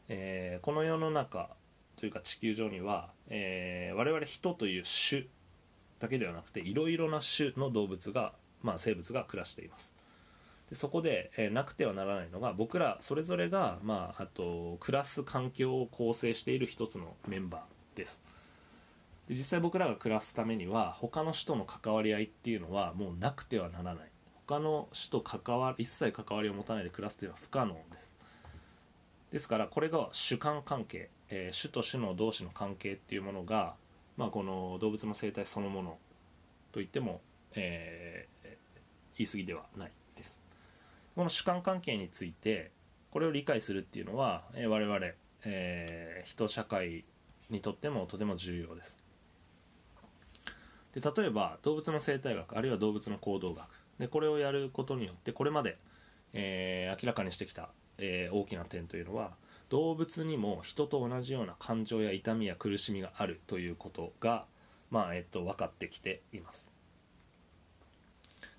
えーこの世の中というか地球上には、えー我々人という種だけではなくていろいろな種の動物が、まあ、生物が暮らしています。でそこで、えーなくてはならないのが僕らそれぞれが、まあ、あと暮らす環境を構成している一つのメンバーです。実際僕らが暮らすためには他の種との関わり合いっていうのはもうなくてはならない。他の種と関わ一切関わりを持たないで暮らすというのは不可能です。ですからこれが主観関係、えー種と種の同士の関係っていうものが、まあ、この動物の生態そのものといっても、えー言い過ぎではないです。この主観関係についてこれを理解するっていうのは、えー我々、えー人社会にとってもとても重要です。で例えば動物の生態学あるいは動物の行動学。でこれをやることによってこれまで、えー明らかにしてきた、えー大きな点というのは動物にも人と同じような感情や痛みや苦しみがあるということが、まあえっと、分かってきています。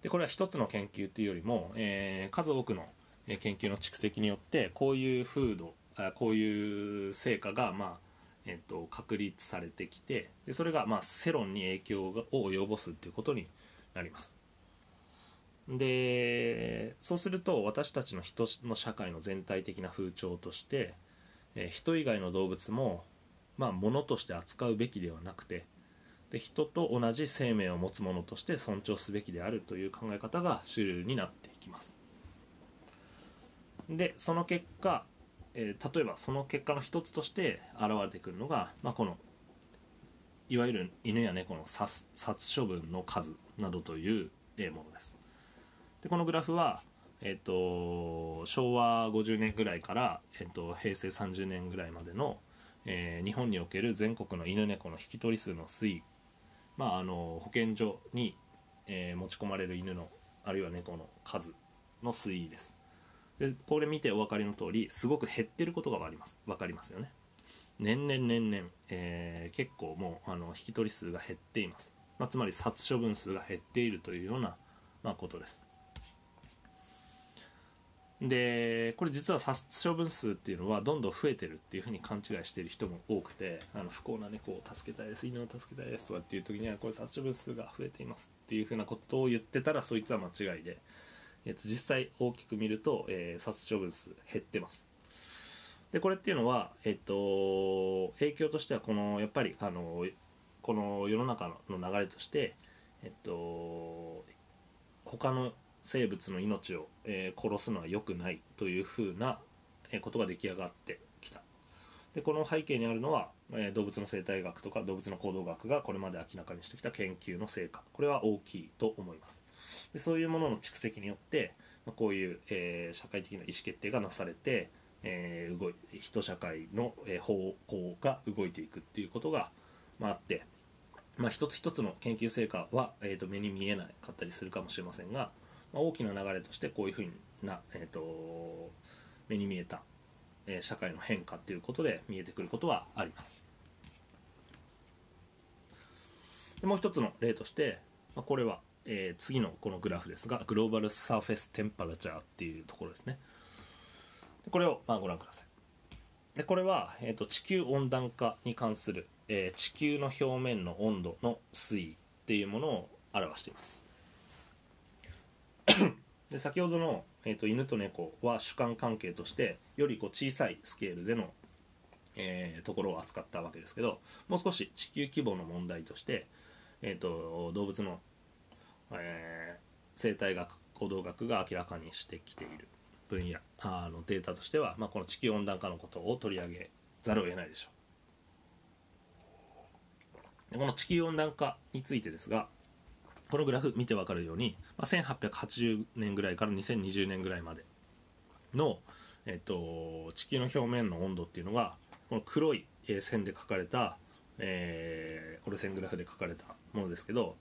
でこれは一つの研究というよりも、えー数多くのえ研究の蓄積によってこういう風土あこういう成果が、まあえっと確立されてきてでそれが、まあ、世論に影響を及ぼすということになります。でそうすると私たちの人の社会の全体的な風潮として、えー人以外の動物も、まあ、物として扱うべきではなくてで人と同じ生命を持つものとして尊重すべきであるという考え方が主流になっていきます。でその結果、えー例えばその結果の一つとして現れてくるのが、まあ、このいわゆる犬や猫の殺殺処分の数などというえものです。でこのグラフは、えっと昭和50年ぐらいから、えっと平成30年ぐらいまでの、えー日本における全国の犬猫の引き取り数の推移、まあ、あの保健所に、えー持ち込まれる犬のあるいは猫の数の推移です。でこれ見てお分かりの通りすごく減ってることが分かります。分かりますよね。年々年々、えー、結構もうあの引き取り数が減っています、まあ、つまり殺処分数が減っているというような、まあ、ことです。でこれ実は殺処分数っていうのはどんどん増えてるっていうふうに勘違いしてる人も多くてあの不幸な猫を助けたいです犬を助けたいですとかっていう時にはこれ殺処分数が増えていますっていうふうなことを言ってたらそいつは間違いで、えっと、実際大きく見ると、えー、殺処分数減ってます。でこれっていうのは、えっと、影響としてはこのやっぱりあのこの世の中の流れとして、えっと、他の生物の命を、えー、殺すのは良くないというふうなことが出来上がってきた。でこの背景にあるのは、えー、動物の生態学とか動物の行動学がこれまで明らかにしてきた研究の成果。これは大きいと思います。でそういうものの蓄積によってまあこういう、えー、社会的な意思決定がなされて、えー、動い人社会の、え方向が動いていくっていうことが、まあ、あってまあ、一つ一つの研究成果は、えー、と目に見えなかったりするかもしれませんがまあ、大きな流れとしてこういうふうな、えーと、目に見えた、えー、社会の変化っていうことで見えてくることはあります。でもう一つの例として、まあ、これは、えー、次のこのグラフですがグローバルサーフェステンパラチャーっていうところですね。これをまあご覧ください。でこれは、えーと、地球温暖化に関する、えー、地球の表面の温度の推移っていうものを表しています。[COUGHS] で先ほどの、えーと、犬と猫は主観関係としてよりこう小さいスケールでの、えー、ところを扱ったわけですけどもう少し地球規模の問題として、えーと、動物の、えー、生態学行動学が明らかにしてきている分野あのデータとしては、まあ、この地球温暖化のことを取り上げざるを得ないでしょう。でこの地球温暖化についてですがこのグラフ見て分かるように、まあ、1880年ぐらいから2020年ぐらいまでの、えっと、地球の表面の温度っていうのがこの黒い線で書かれた、えー、折れ線グラフで書かれたものですけど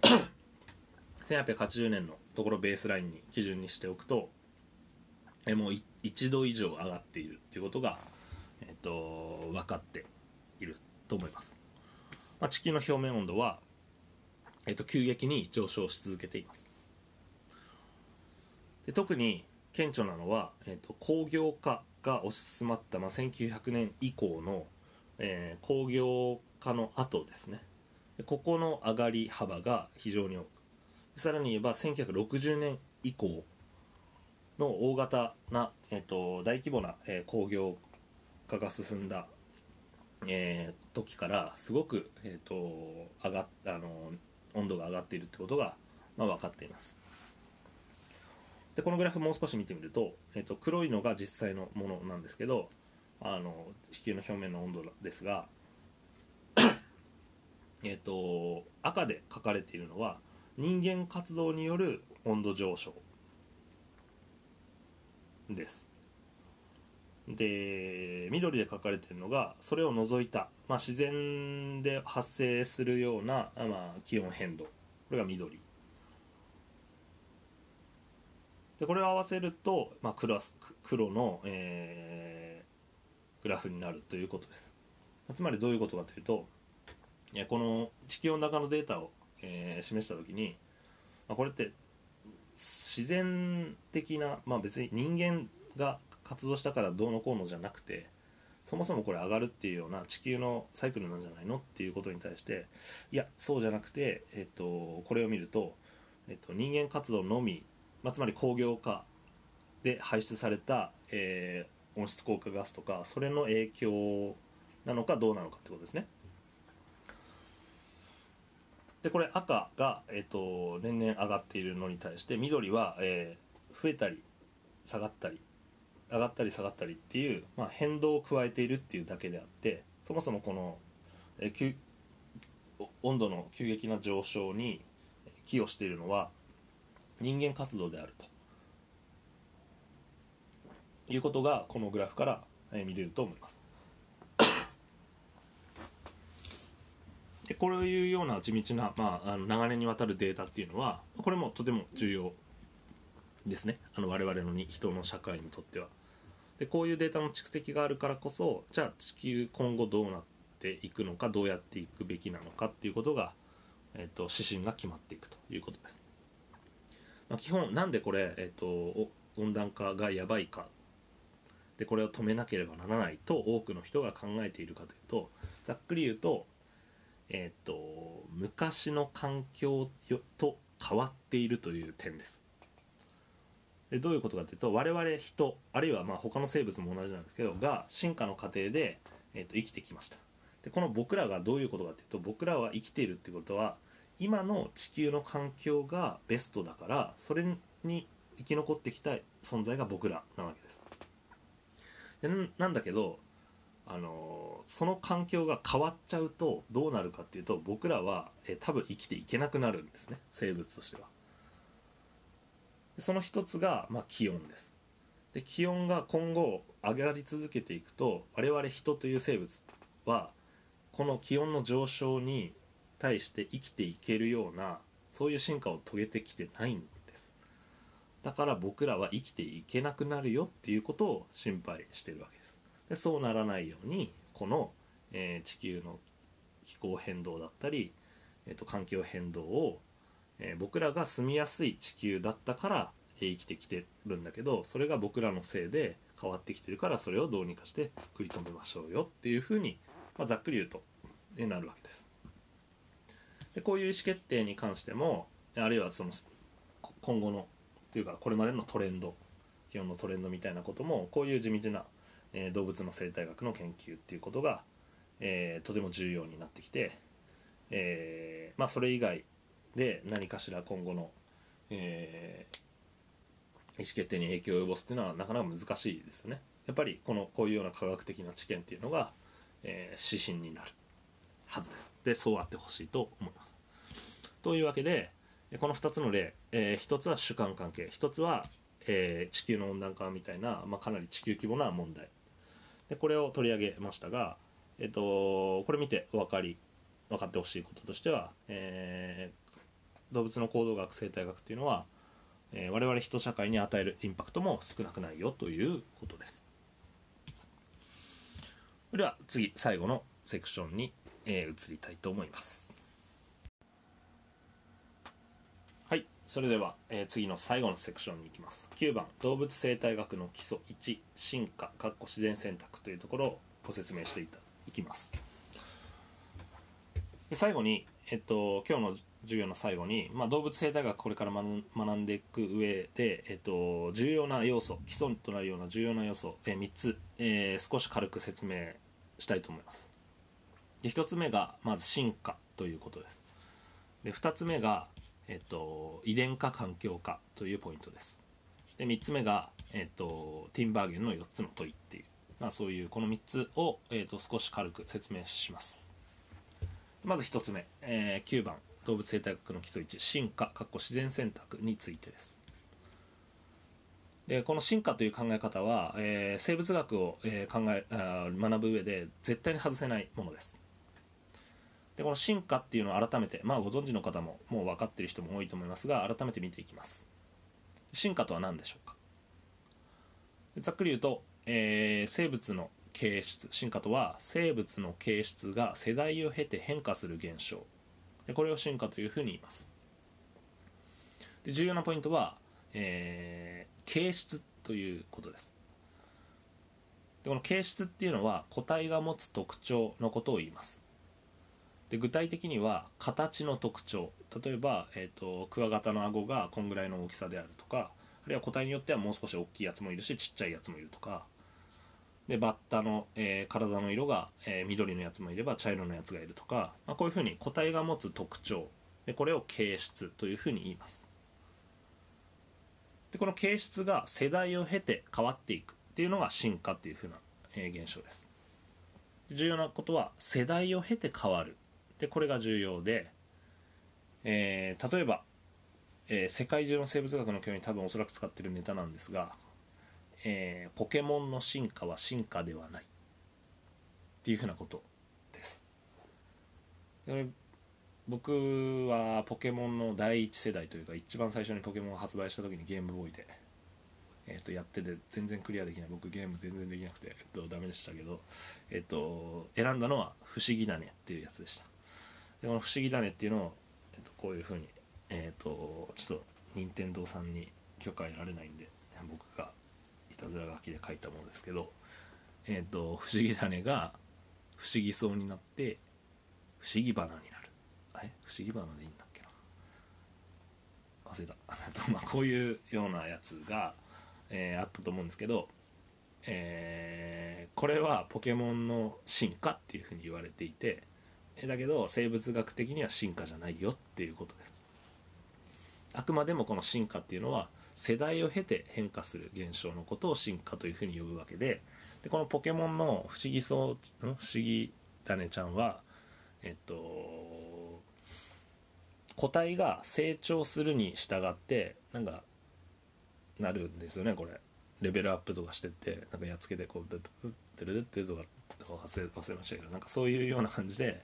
[COUGHS] 1880年のところベースラインに基準にしておくとえもう1度以上上がっているっていうことが、えっと、分かっていると思います、まあ、地球の表面温度はえー、と急激に上昇し続けています。で特に顕著なのは、えーと、工業化が推し進まった、まあ、1900年以降の、えー、工業化の後ですね。でここの上がり幅が非常に多く。さらに言えば1960年以降の大型な、えーと、大規模な、えー、工業化が進んだ、えー、時からすごく、えーと、上があの温度が上がっているってことが、まあ、分かっています。でこのグラフもう少し見てみると,、えー、と黒いのが実際のものなんですけどあの地球の表面の温度ですが [COUGHS] えと赤で書かれているのは人間活動による温度上昇です。で緑で書かれてるのがそれを除いた、まあ、自然で発生するような、まあ、気温変動。これが緑。でこれを合わせると、まあ、黒黒の、えー、グラフになるということです。つまりどういうことかというといやこの地球温暖化のデータを、えー、示した時に、まあ、これって自然的な、まあ、別に人間が活動したからどうのこうのじゃなくてそもそもこれ上がるっていうような地球のサイクルなんじゃないのっていうことに対していやそうじゃなくて、えっと、これを見ると、えっと、人間活動のみ、まあ、つまり工業化で排出された、えー、温室効果ガスとかそれの影響なのかどうなのかってことですね。でこれ赤が、えっと、年々上がっているのに対して緑は、えー、増えたり下がったり上がったり下がったりっていう、まあ、変動を加えているっていうだけであってそもそもこの、えー、温度の急激な上昇に寄与しているのは人間活動であると。いうことがこのグラフから、え見れると思います。でこういうような地道な、まあ、あの長年にわたるデータっていうのはこれもとても重要ですね。あの我々のに人の社会にとっては。でこういうデータの蓄積があるからこそじゃあ地球今後どうなっていくのかどうやっていくべきなのかっていうことが、えーと、指針が決まっていくということです、まあ、基本なんでこれ、えーと、温暖化がやばいか。でこれを止めなければならないと多くの人が考えているかというとざっくり言うと,、えーと昔の環境と変わっているという点です。でどういうことかというと我々人あるいはまあ他の生物も同じなんですけどが進化の過程で、えー、と生きてきました。でこの僕らがどういうことかというと僕らは生きているってことは今の地球の環境がベストだからそれに生き残ってきた存在が僕らなわけです。でなんだけどあのその環境が変わっちゃうとどうなるかっていうと僕らは、え多分生きていけなくなるんですね生物としてはその一つが、まあ、気温です。で気温が今後上がり続けていくと我々人という生物はこの気温の上昇に対して生きていけるようなそういう進化を遂げてきてないんです。だから僕らは生きていけなくなるよっていうことを心配してるわけです。でそうならないようにこの、えー、地球の気候変動だったり、えーと環境変動をえー、僕らが住みやすい地球だったから、生きてきてるんだけどそれが僕らのせいで変わってきてるからそれをどうにかして食い止めましょうよっていうふうに、まあ、ざっくり言うと、えなるわけです。でこういう意思決定に関してもあるいはその今後のっていうかこれまでのトレンド気温のトレンドみたいなこともこういう地道な、え、動物の生態学の研究っていうことが、えー、とても重要になってきて、えー、まあそれ以外で何かしら今後の、えー、意思決定に影響を及ぼすっていうのはなかなか難しいですよね。やっぱりこのこういうような科学的な知見っていうのが、えー、指針になるはずです。でそうあってほしいと思います。というわけでこの2つの例、えー、1つは主観関係1つは、えー、地球の温暖化みたいな、まあ、かなり地球規模な問題。でこれを取り上げましたが、えーと、これ見て分かり分かってほしいこととしては、え動物の行動学生態学っていうのは、えー、我々人社会に与えるインパクトも少なくないよということです。では次最後のセクションに、えー、移りたいと思います。はいそれでは、えー、次の最後のセクションに行きます。9番動物生態学の基礎1進化かっこ自然選択というところをご説明していきます。最後に、えっと、今日の授業の最後に、まあ、動物生態学これから学んでいく上で、えっと、重要な要素基礎となるような重要な要素、えー、3つ、えー、少し軽く説明したいと思います。で1つ目がまず進化ということです。で2つ目が、えっと、遺伝化環境化というポイントです。で3つ目が、えっと、ティンバーゲンの4つの問いっていう、まあ、そういうこの3つを、えっと、少し軽く説明します。まず1つ目、えー、9番。動物生態学の基礎1進化自然選択についてです。でこの進化という考え方は、えー、生物学を、えー、考え学ぶ上で絶対に外せないものです。でこの進化っていうのを改めてまあご存知の方ももう分かっている人も多いと思いますが改めて見ていきます。進化とは何でしょうか？ざっくり言うと、えー、生物の形質。進化とは生物の形質が世代を経て変化する現象。でこれを進化というふうに言います。で重要なポイントは、えー、形質ということです。でこの形質っていうのは個体が持つ特徴のことを言います。で具体的には形の特徴。例えば、えーと、クワガタの顎がこんぐらいの大きさであるとかあるいは個体によってはもう少し大きいやつもいるしちっちゃいやつもいるとかでバッタの、えー、体の色が、えー、緑のやつもいれば茶色のやつがいるとか、まあ、こういうふうに個体が持つ特徴。でこれを形質というふうに言います。でこの形質が世代を経て変わっていく。っていうのが進化っていうふうな、えー、現象です。重要なことは世代を経て変わる。でこれが重要で、えー、例えば、えー、世界中の生物学の教員多分おそらく使ってるネタなんですがえー、ポケモンの進化は進化ではないっていうふうなことです。僕はポケモンの第一世代というか一番最初にポケモンを発売した時にゲームボーイで、えー、とやってて全然クリアできない。僕ゲーム全然できなくて、えっと、ダメでしたけど、えっと、選んだのは「不思議だね」っていうやつでした。でこの「不思議だね」っていうのを、えっと、こういうふうに、えっと、ちょっと任天堂さんに許可得られないんで僕がたずら書きで書いたものですけど「えっと、不思議だね」が不思議そうになって不思議花になる。え？不思議花でいいんだっけな？忘れた。[LAUGHS] まあこういうようなやつが、えー、あったと思うんですけど、えー、これはポケモンの進化っていうふうに言われていてだけど生物学的には進化じゃないよっていうことです。あくまでもこの進化っていうのは世代を経て変化する現象のことを進化というふうに呼ぶわけででこのポケモンの不思議そう不思議種ちゃんはえっと個体が成長するに従ってなんかなるんですよねこれ。レベルアップとかしてってなんかやっつけてこうドゥドゥドゥルドゥってとか忘れ忘れましたけどなんかそういうような感じで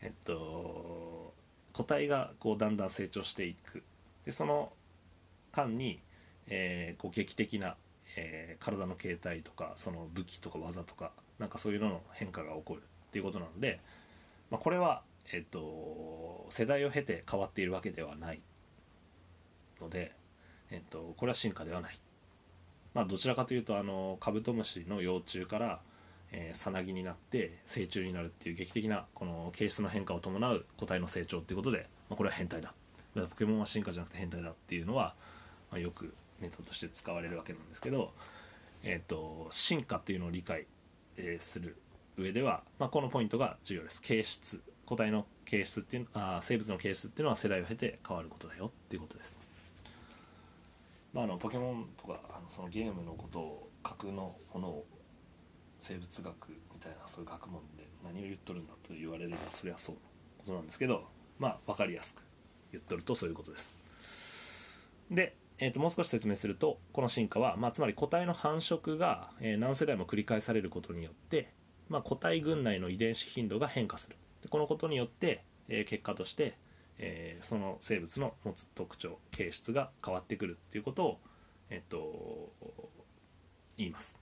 えっと個体がこうだんだん成長していく。でその間に、えー、こう劇的なえー、体の形態とかその武器とか技とかなんかそういうのの変化が起こるっていうことなので、まあ、これは、えっと、世代を経て変わっているわけではないので、えっと、これは進化ではない。まあ、どちらかというとあのカブトムシの幼虫からえー、さなぎになって成虫になるっていう劇的なこの形質の変化を伴う個体の成長っていうことで、まあ、これは変態だポケモンは進化じゃなくて変態だっていうのは、まあ、よくネタとして使われるわけなんですけど、えーと、進化っていうのを理解、する上では、まあ、このポイントが重要です。形質個体の形質っていうあ生物の形質っていうのは世代を経て変わることだよっていうことです、まあ、あのポケモンとかあのそのゲームのことを格のものを生物学みたいなそういう学問で何を言っとるんだと言われればそれはそうのことなんですけどまあ分かりやすく言っとるとそういうことです。でえー、ともう少し説明するとこの進化は、まあ、つまり個体の繁殖が、えー、何世代も繰り返されることによって、まあ、個体群内の遺伝子頻度が変化する。でこのことによって、えー、結果として、えー、その生物の持つ特徴形質が変わってくるっていうことを、えー、と言います。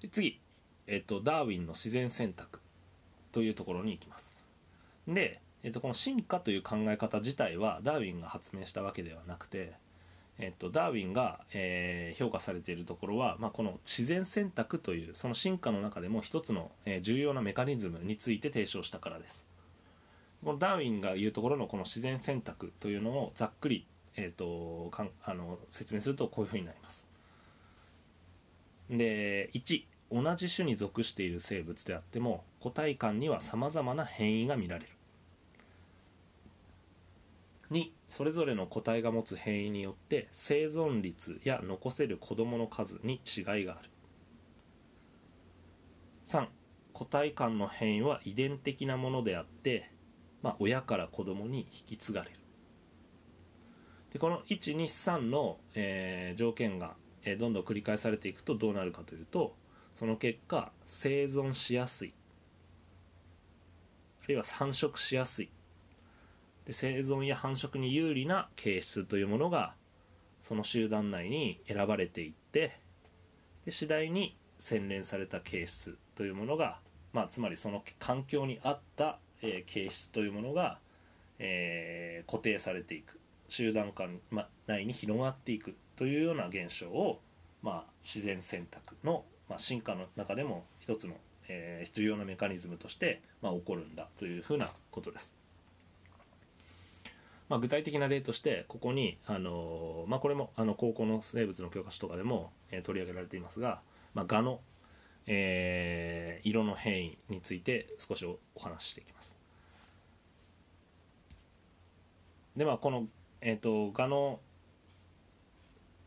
で次、えーと、ダーウィンの自然選択というところに行きます。でえっと、この進化という考え方自体はダーウィンが発明したわけではなくて、えっと、ダーウィンが、え、評価されているところは、ま、この自然選択というその進化の中でも一つの、え、重要なメカニズムについて提唱したからです。このダーウィンが言うところのこの自然選択というのをざっくり、えーと、かんあの説明するとこういうふうになります。で1同じ種に属している生物であっても個体間にはさまざまな変異が見られる。2それぞれの個体が持つ変異によって生存率や残せる子どもの数に違いがある。3個体間の変異は遺伝的なものであって、まあ、親から子供に引き継がれる。でこの123の、えー、条件が、えー、どんどん繰り返されていくとどうなるかというとその結果生存しやすい。あるいは繁殖しやすい。で生存や繁殖に有利な形質というものがその集団内に選ばれていってで次第に洗練された形質というものが、まあ、つまりその環境に合った、えー、形質というものが、えー、固定されていく集団間ま内に広がっていくというような現象を、まあ、自然選択の、まあ、進化の中でも一つの、えー、重要なメカニズムとして、まあ、起こるんだというふうなことです。まあ、具体的な例としてここに、あのまあ、これもあの高校の生物の教科書とかでも、えー、取り上げられていますが、まあ、蛾の、えー、色の変異について少しお話ししていきます。でまあこの、えーと、蛾の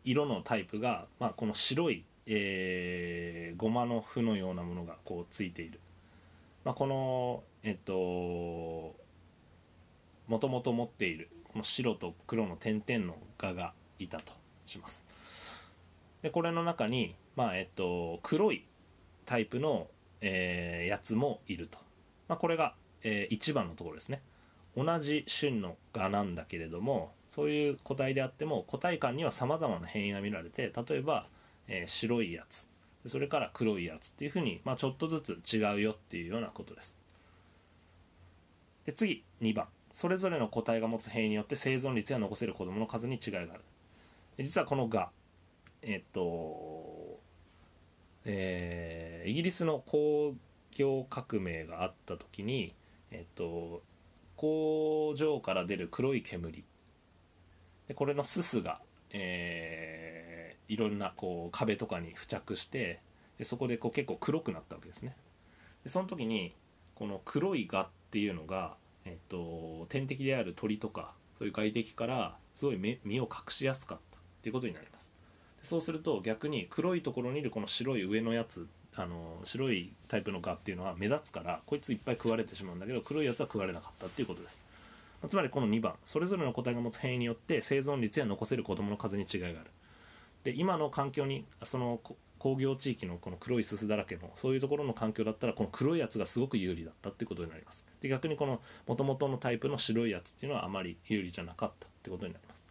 色のタイプが、まあ、この白い、えー、ゴマの符のようなものがこうついている、まあ、このえっ、ともともと持っているこの白と黒の点々の蛾がいたとします。でこれの中に、まあえっと、黒いタイプの、えー、やつもいると、まあ、これが、えー1番のところですね。同じ種の蛾なんだけれどもそういう個体であっても個体間にはさまざまな変異が見られて例えば、えー白いやつそれから黒いやつっていうふうに、まあ、ちょっとずつ違うよっていうようなことです。で次2番。それぞれの個体が持つ変異によって生存率や残せる子どもの数に違いがある。実はこの蛾えっとえーイギリスの工業革命があった時にえっと工場から出る黒い煙。でこれのすすが、えーいろんなこう壁とかに付着してでそこでこう結構黒くなったわけですね。でその時にこの黒い蛾っていうのが、えっと、天敵である鳥とかそういう外敵からすごい身を隠しやすかったっていうことになります。でそうすると逆に黒いところにいるこの白い上のやつあの白いタイプの蛾っていうのは目立つからこいついっぱい食われてしまうんだけど黒いやつは食われなかったっていうことです。つまりこの2番それぞれの個体が持つ変異によって生存率や残せる子どもの数に違いがある。で今の環境にその工業地域のこの黒いすすだらけのそういうところの環境だったらこの黒いやつがすごく有利だったっていうことになります。で逆にこの元々のタイプの白いやつっていうのはあまり有利じゃなかったってことになります。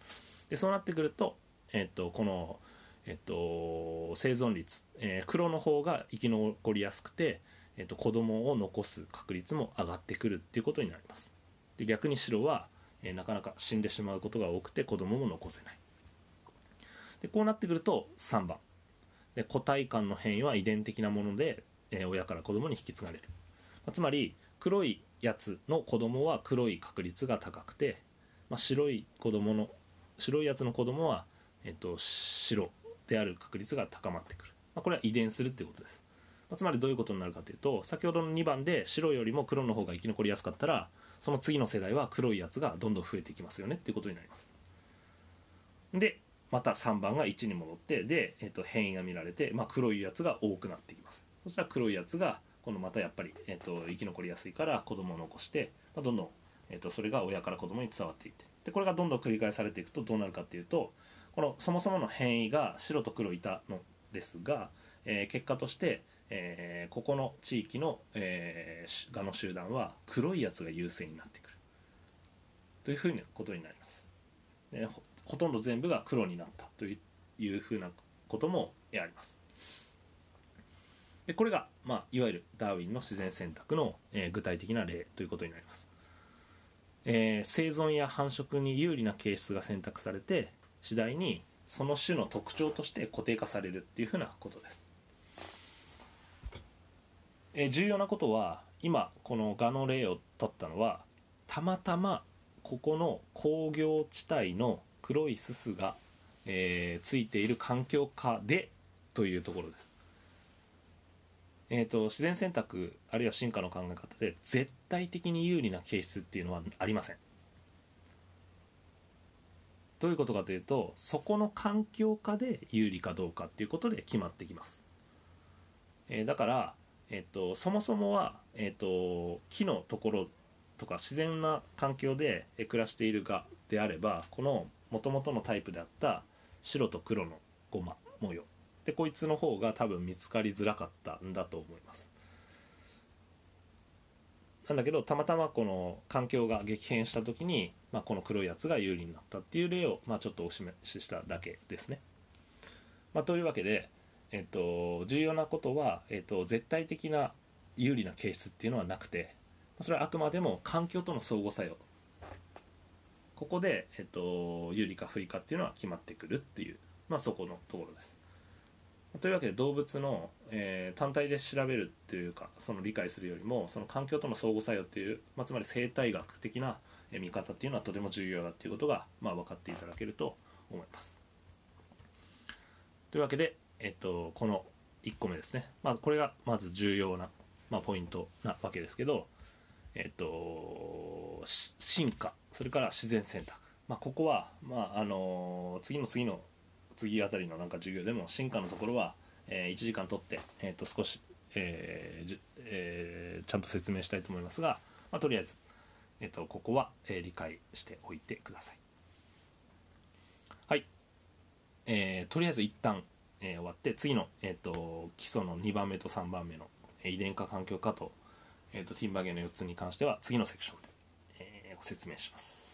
でそうなってくると,、えっとこの、えっと生存率、えー黒の方が生き残りやすくて、えっと子供を残す確率も上がってくるっていうことになります。で逆に白は、えなかなか死んでしまうことが多くて子供も残せない。でこうなってくると3番。で個体間の変異は遺伝的なもので、えー親から子供に引き継がれる、まあつまり黒いやつの子供は黒い確率が高くて、まあ、白い子供の白いやつの子供は、えっと白である確率が高まってくる、まあ、これは遺伝するっていうことです、まあつまりどういうことになるかというと先ほどの2番で白よりも黒の方が生き残りやすかったらその次の世代は黒いやつがどんどん増えていきますよねっていうことになります。でまた3番が1に戻ってで、えっと変異が見られて、まあ、黒いやつが多くなってきます。そしたら黒いやつが今度またやっぱり、えっと生き残りやすいから子供を残して、まあ、どんどん、えっとそれが親から子供に伝わっていって。でこれがどんどん繰り返されていくとどうなるかっていうとこのそもそもの変異が白と黒いたのですが、えー結果として、えーここの地域の、えーし蛾の集団は黒いやつが優勢になってくる。というふうなことになります。ほとんど全部が黒になったといういうふうなこともあります。でこれが、まあ、いわゆるダーウィンの自然選択の、えー具体的な例ということになります、えー生存や繁殖に有利な形質が選択されて次第にその種の特徴として固定化されるっていうふうなことです、えー重要なことは今この蛾の例を取ったのはたまたまここの工業地帯の黒いすすが、えーついている環境下でというところです。えー、と自然選択あるいは進化の考え方で絶対的に有利な形質っていうのはありません。どういうことかというとそこの環境下で有利かどうかっていうことで決まってきます、えーだから、えー、とそもそもは、えー、と木のところとか自然な環境でえー暮らしているがであればこの元々のタイプであった白と黒のゴマ模様。でこいつの方が多分見つかりづらかったんだと思います。なんだけどたまたまこの環境が激変した時に、まあ、この黒いやつが有利になったっていう例を、まあ、ちょっとお示ししただけですね、まあ、というわけで、えっと、重要なことは、えっと、絶対的な有利な形質っていうのはなくてそれはあくまでも環境との相互作用ここで、えっと、有利か不利かっていうのは決まってくるっていう、まあ、そこのところです。というわけで動物の、えー単体で調べるっていうかその理解するよりもその環境との相互作用っていう、まあ、つまり生態学的な見方っていうのはとても重要だっていうことが、まあ、分かっていただけると思います。というわけで、えっと、この1個目ですね、まあ、これがまず重要な、まあ、ポイントなわけですけど、えっと、進化。それから自然選択、まあ、ここは、まああの次の次の次あたりのなんか授業でも進化のところは、えー1時間取って、えー、と少し、えーえーちゃんと説明したいと思いますが、まあ、とりあえず、えー、とここは、えー理解しておいてください。はい、えーとりあえず一旦、えー終わって次の、えー、と基礎の2番目と3番目の、遺伝化環境化と、えーと、ティンバゲーの4つに関しては次のセクションで、ご説明します。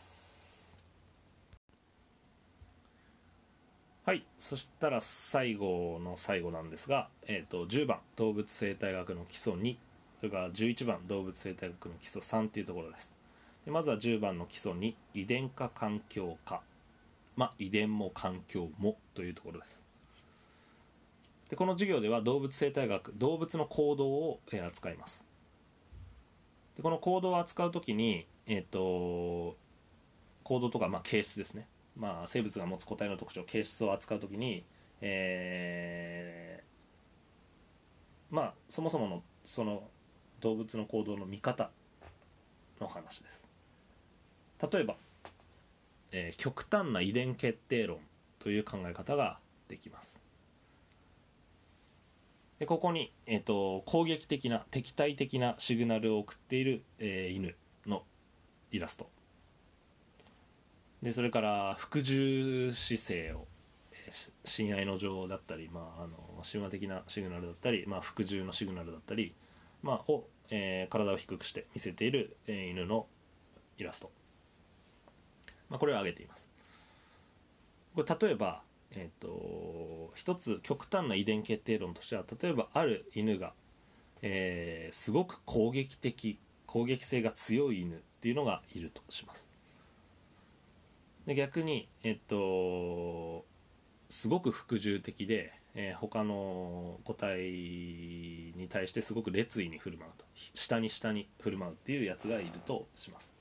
はい。そしたら最後の最後なんですが、えーと、10番動物生態学の基礎2それから11番動物生態学の基礎3っていうところです。でまずは10番の基礎2遺伝化環境化。まあ遺伝も環境もというところです。でこの授業では動物生態学動物の行動を扱います。でこの行動を扱う時にえっ、ー、と行動とかまあ形質ですね。まあ、生物が持つ個体の特徴形質を扱う時に、えー、まあそもそものその動物の行動の見方の話です。例えば、えー、極端な遺伝決定論という考え方ができます。でここに、えーと、攻撃的な敵対的なシグナルを送っている、えー、犬。イラスト。でそれから服従姿勢を親愛の情だったり、まあ、あの神話的なシグナルだったり、まあ、服従のシグナルだったり、まあ、を、えー、体を低くして見せている、えー、犬のイラスト、まあ、これを挙げています。これ例えば、えーと、一つ極端な遺伝決定論としては例えばある犬が、えー、すごく攻撃的攻撃性が強い犬っていうのがいるとします。で逆にえっとすごく服従的で、えー、他の個体に対してすごく烈意に振る舞うと。下に下に振る舞うっていうやつがいるとします。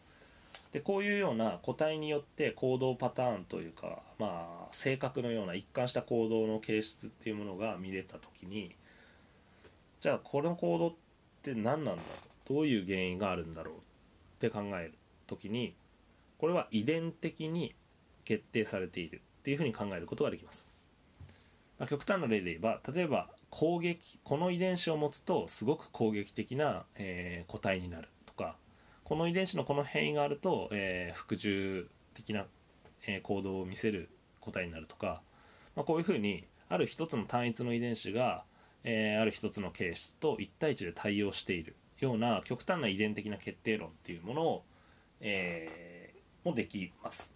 でこういうような個体によって行動パターンというかまあ性格のような一貫した行動の形質っていうものが見れた時にじゃあこの行動って何なんだどういう原因があるんだろう？っって考える時にこれは遺伝的に決定されているっていうふうに考えることができます、まあ、極端な例で言えば例えば攻撃この遺伝子を持つとすごく攻撃的な、えー、個体になるとかこの遺伝子のこの変異があると、えー、服従的な、えー、行動を見せる個体になるとか、まあ、こういうふうにある一つの単一の遺伝子が、えー、ある一つの形質と1対1で対応しているような極端な遺伝的な決定論っていうものを、えー、もできます。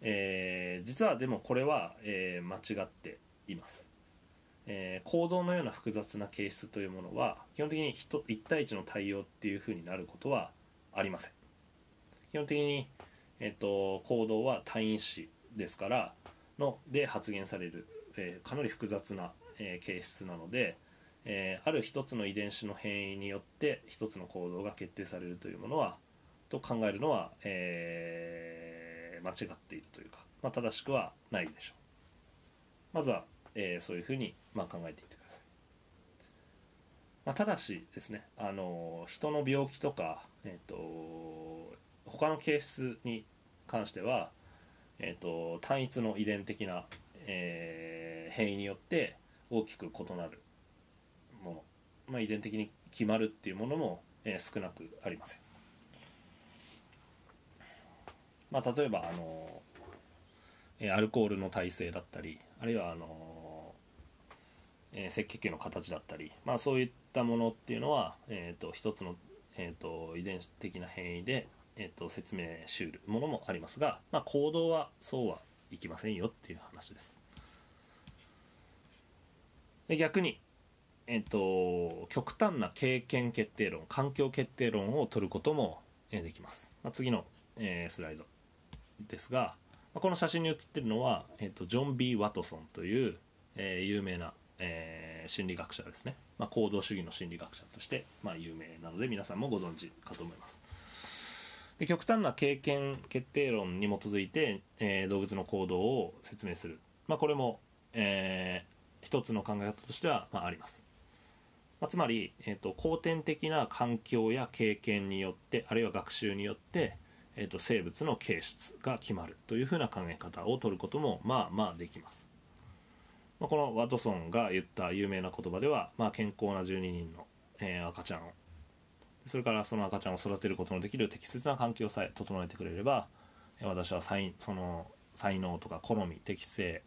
えー、実はでもこれは、えー、間違っています、えー、行動のような複雑な形質というものは基本的に1対1の対応っていうふうになることはありません基本的に、えーと、行動は単因子ですからので発現される、えー、かなり複雑な、えー、形質なので、えー、ある一つの遺伝子の変異によって一つの行動が決定されるというものはと考えるのは、えー、間違っているというか、まあ、正しくはないでしょう。まずは、えー、そういうふうに、まあ、考えていてください、まあ、ただしですねあの人の病気とか、えーと、他のケースに関しては、えーと、単一の遺伝的な、えー、変異によって大きく異なる、まあ、遺伝的に決まるっていうものも、えー、少なくありませんまあ、例えばあの、えアルコールの耐性だったりあるいはあの、え赤血球の形だったり、まあ、そういったものっていうのは、えーと、一つの、えーと、遺伝子的な変異で、えーと、説明しうるものもありますが、まあ、行動はそうはいきませんよっていう話です。で逆に、えー、と極端な経験決定論環境決定論を取ることも、できます。まあ、次の、えー、スライドですがまこの写真に写ってるのは、えーと、ジョン・ビー・ワトソンという、えー、有名な、えー、心理学者ですね、まあ、行動主義の心理学者として、まあ、有名なので皆さんもご存知かと思います。で極端な経験決定論に基づいて、えー、動物の行動を説明する、まあ、これも、えー、一つの考え方としては、まあ、あります、まあ、つまり、えーと、後天的な環境や経験によってあるいは学習によってえーと、生物の形質が決まるというふうな考え方を取ることもまあまあできます、まあ、このワトソンが言った有名な言葉では、まあ、健康な12人の、えー、赤ちゃんをそれからその赤ちゃんを育てることのできる適切な環境さえ整えてくれれば私は才その才能とか好み適性、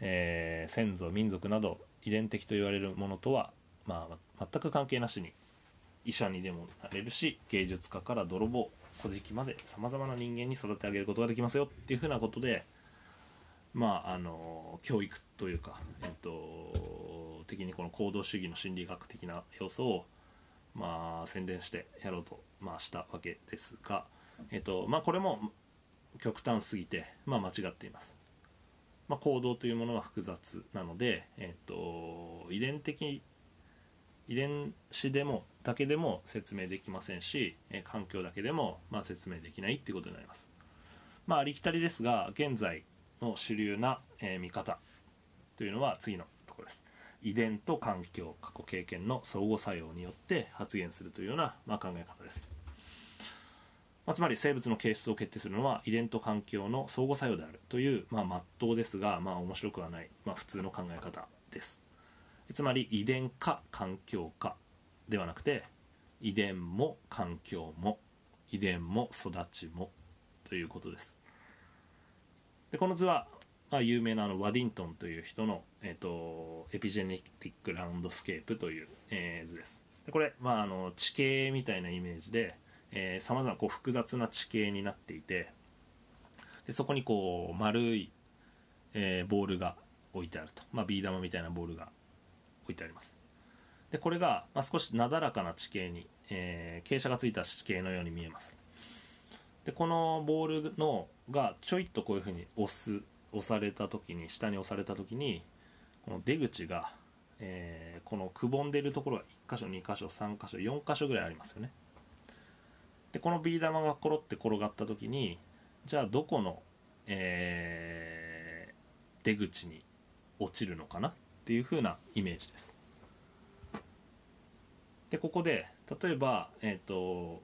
えー、先祖民族など遺伝的と言われるものとは、まあ、全く関係なしに、医者にでもなれるし芸術家から泥棒古事記までさまざまな人間に育て上げることができますよっていうふうなことでまああの教育というか、えっと、的にこの行動主義の心理学的な要素をまあ宣伝してやろうと、まあ、したわけですが、えっとまあ、これも極端すぎて、まあ、間違っています。まあ、行動というものは複雑なので、えっと、遺伝的遺伝子でもだけでも説明できませんし、え環境だけでもまあ説明できないっていうことになります。まあ、ありきたりですが現在の主流な、え見方というのは次のところです。遺伝と環境過去経験の相互作用によって発現するというような、まあ、考え方です。まあ、つまり生物の形質を決定するのは遺伝と環境の相互作用であるという、まあ、真っ当ですが、まあ、面白くはない、まあ、普通の考え方です。つまり遺伝か環境かではなくて遺伝も環境も遺伝も育ちもということです。でこの図は、まあ、有名なあのワディントンという人の、えーと、エピジェネティック・ランドスケープという、えー、図です。でこれ、まあ、あの地形みたいなイメージでさまざま複雑な地形になっていてでそこにこう丸い、えー、ボールが置いてあると、まあ、ビー玉みたいなボールが置いてあります。でこれが、まあ、少しなだらかな地形に、えー、傾斜がついた地形のように見えます。でこのボールのがちょいっとこういうふうに押す押された時に下に押された時にこの出口が、えー、このくぼんでるところが1箇所2箇所3箇所4箇所ぐらいありますよね。でこのビー玉がコロって転がった時にじゃあどこの、えー、出口に落ちるのかなっていう風なイメージです。でここで例えば、えーと、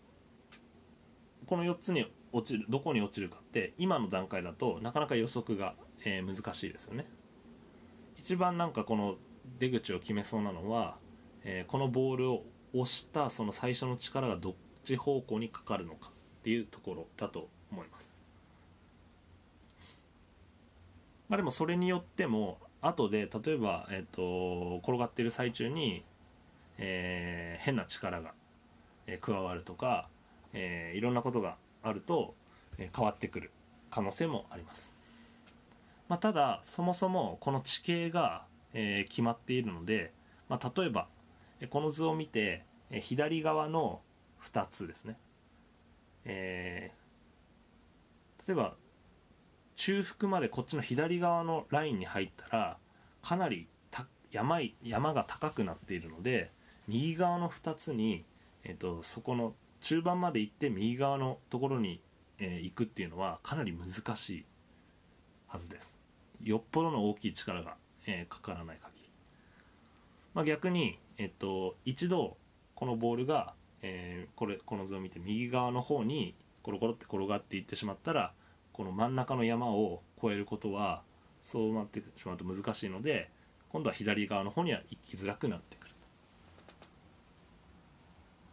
この4つに落ちるどこに落ちるかって今の段階だとなかなか予測が、えー、難しいですよね。一番なんかこの出口を決めそうなのは、えー、このボールを押したその最初の力がどっち方向にかかるのかっていうところだと思います。まあでもそれによっても後で例えば、えーと、転がってる最中に、えー、変な力が、え、加わるとか、えー、いろんなことがあると、え変わってくる可能性もあります、まあ、ただそもそもこの地形が、え決まっているので、まあ、例えばこの図を見てえ左側の2つですね、え例えば中腹までこっちの左側のラインに入ったらかなり山山が高くなっているので右側の2つに、えーと、そこの中盤まで行って右側のところに、えー、行くっていうのはかなり難しいはずです。よっぽどの大きい力が、えー、かからない限り、まあ、逆に、えーと、一度このボールが、え、これこの図を見て右側の方にコロコロって転がっていってしまったらこの真ん中の山を越えることはそうなってしまうと難しいので今度は左側の方には行きづらくなってくる、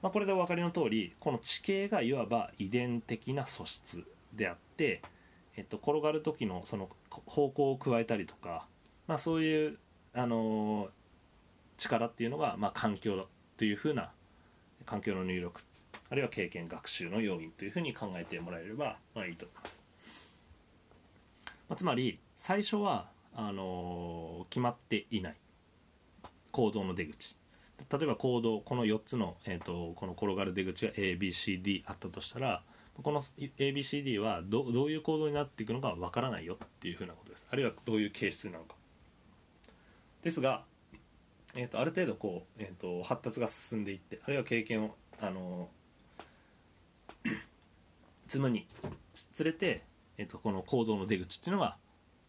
まあ、これでお分かりの通りこの地形がいわば遺伝的な素質であって、えっと、転がる時のその方向を加えたりとか、まあ、そういう、あのー、力っていうのが、まあ、環境というふうな環境の入力あるいは経験学習の要因というふうに考えてもらえれば、まあ、いいと思います。まあ、つまり最初はあのー、決まっていない。行動の出口。例えば行動この4つの、えーと、この転がる出口が ABCD あったとしたらこの ABCD はどどういう行動になっていくのかわからないよっていうふうなことです。あるいはどういう形質なのか。ですが、えーと、ある程度こう、えーと、発達が進んでいってあるいは経験をあの [CLEARS THROAT] 積むにつれてえーと、この行動の出口っていうのが、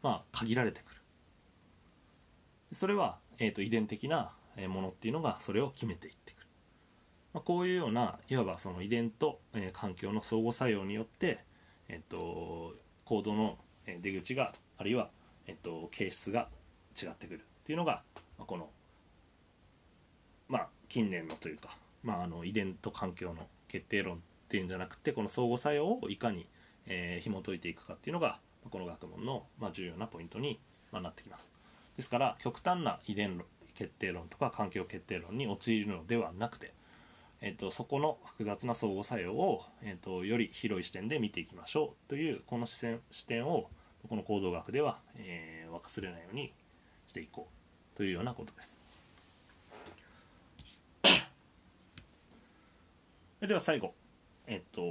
まあ、限られてくる。それは、えーと、遺伝的なものっていうのがそれを決めていってくる、まあ、こういうようないわばその遺伝と、え、環境の相互作用によって、えーと、行動の出口があるいは、えー、と形質が違ってくるっていうのが、まあ、このまあ近年のというか、まあ、あの遺伝と環境の決定論っていうんじゃなくてこの相互作用をいかにえー、紐解いていくかっていうのがこの学問の、まあ、重要なポイントに、まあ、なってきますですから極端な遺伝決定論とか環境決定論に陥るのではなくてえーと、そこの複雑な相互作用を、えーと、より広い視点で見ていきましょうというこの視線視点をこの行動学では、えー、忘れないようにしていこうというようなことです。では最後、えっと、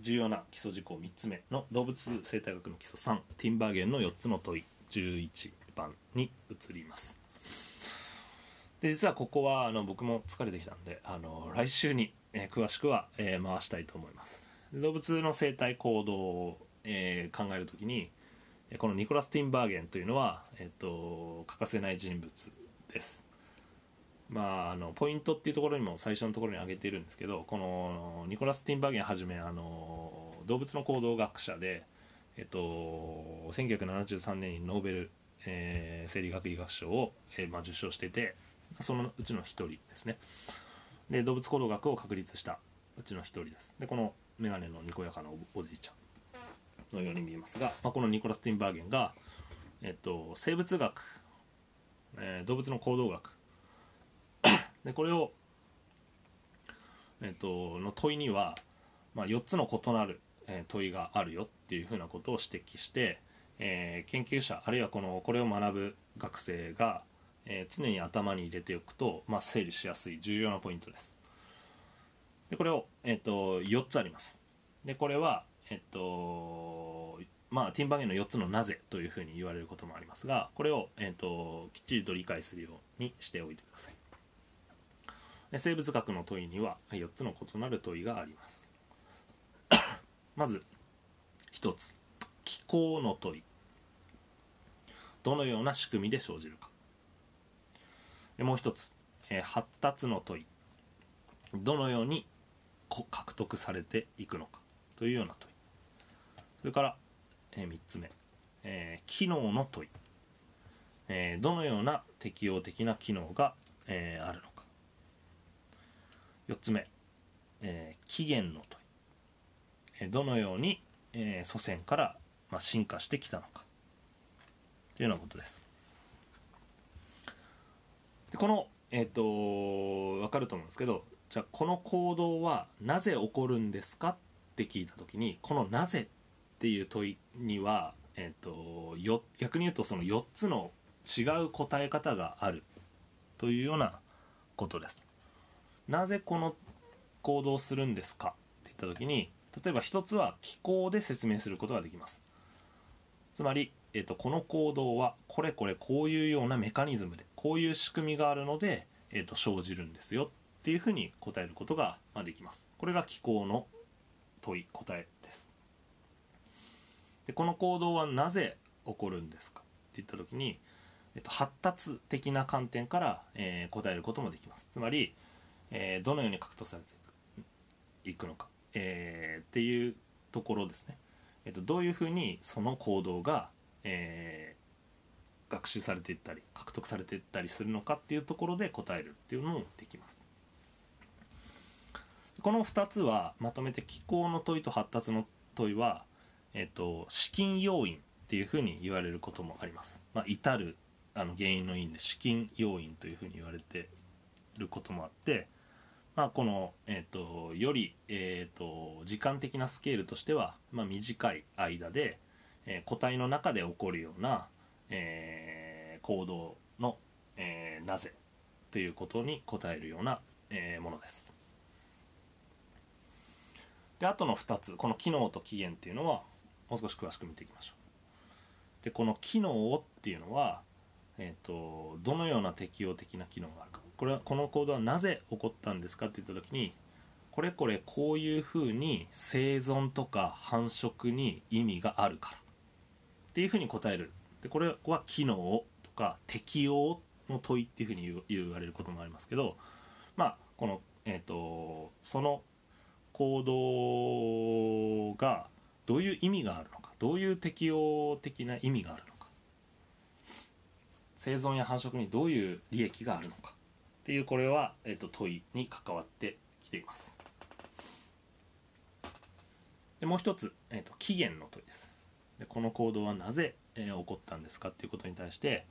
重要な基礎事項3つ目の動物生態学の基礎3ティンバーゲンの4つの問い11番に移ります。で実はここはあの僕も疲れてきたんであの来週に、えー、詳しくは、えー、回したいと思います動物の生態行動を、えー、考えるときにこのニコラス・ティンバーゲンというのは、えーと、欠かせない人物ですまああのポイントっていうところにも最初のところに挙げているんですけどこのニコラス・ティンバーゲンはじめあの動物の行動学者でえっと、1973年にノーベル、えー、生理学医学賞を、えーまあ、受賞しててそのうちの一人ですね。で動物行動学を確立したうちの一人です。でこの眼鏡のにこやかなおじいちゃんのように見えますが、まあ、このニコラス・ティンバーゲンが、えっと、生物学、えー、動物の行動学でこれを、えっと、の問いには、まあ、4つの異なる、え問いがあるよっていうふうなことを指摘して、えー、研究者あるいはこのこれを学ぶ学生がえー、常に頭に入れておくと、まあ、整理しやすい重要なポイントです。でこれを、えーと、4つあります。でこれはえっ、とまあティンバゲンの4つのなぜというふうに言われることもありますがこれを、えーと、きっちりと理解するようにしておいてください。生物学の問いには4つの異なる問いがあります。[COUGHS] まず1つ気候の問い。どのような仕組みで生じるか。もう一つ、発達の問い。どのように獲得されていくのか。というような問い。それから、3つ目、機能の問い、どのような適応的な機能が、あるのか。4つ目、えー、起源の問い、えー、どのように、えー、祖先から、まあ、進化してきたのか。というようなことです。でこのえっ、ー、と分かると思うんですけどじゃあこの行動はなぜ起こるんですかって聞いた時にこの「なぜ」っていう問いには、えーと、よ逆に言うとその4つの違う答え方がある。というようなことです。なぜこの行動をするんですか？って言った時に例えば一つは気候で説明することができます。つまり、えーと、この行動はこれこれこういうようなメカニズムでこういう仕組みがあるので、えーと、生じるんですよ。っていうふうに答えることができます。これが気候の問い答えです。でこの行動はなぜ起こるんですか？って言った時に、えーと、発達的な観点から、えー、答えることもできます。つまり、えー、どのように獲得されていくのか、えー、っていうところですね、えーと、どういうふうにその行動が、え学習されていったり獲得されていったりするのかっていうところで答えるっていうのもできます。この2つはまとめて気候の問いと発達の問いは、えっと、資金要因っていうふうに言われることもあります、まあ、至るあの原因の因で資金要因というふうに言われてることもあって、まあ、この、えーと、より、えーと、時間的なスケールとしては、まあ、短い間で、えー、個体の中で起こるような、えー、行動の、えー、なぜということに答えるような、えー、ものです。であとの2つこの機能と起源っていうのはもう少し詳しく見ていきましょう。でこの機能っていうのは、えーと、どのような適応的な機能があるかこれはこの行動はなぜ起こったんですかって言った時にこれこれこういうふうに生存とか繁殖に意味があるから。っていうふうに答える。でこれは機能とか適応の問いっていうふうに言われることもありますけどまあこの、えーと、その行動がどういう意味があるのかどういう適応的な意味があるのか生存や繁殖にどういう利益があるのかっていうこれは、えーと、問いに関わってきています。でもう一つ、えーと起源の問いです。でこの行動はなぜえー、起こったんですかっていうことに対して、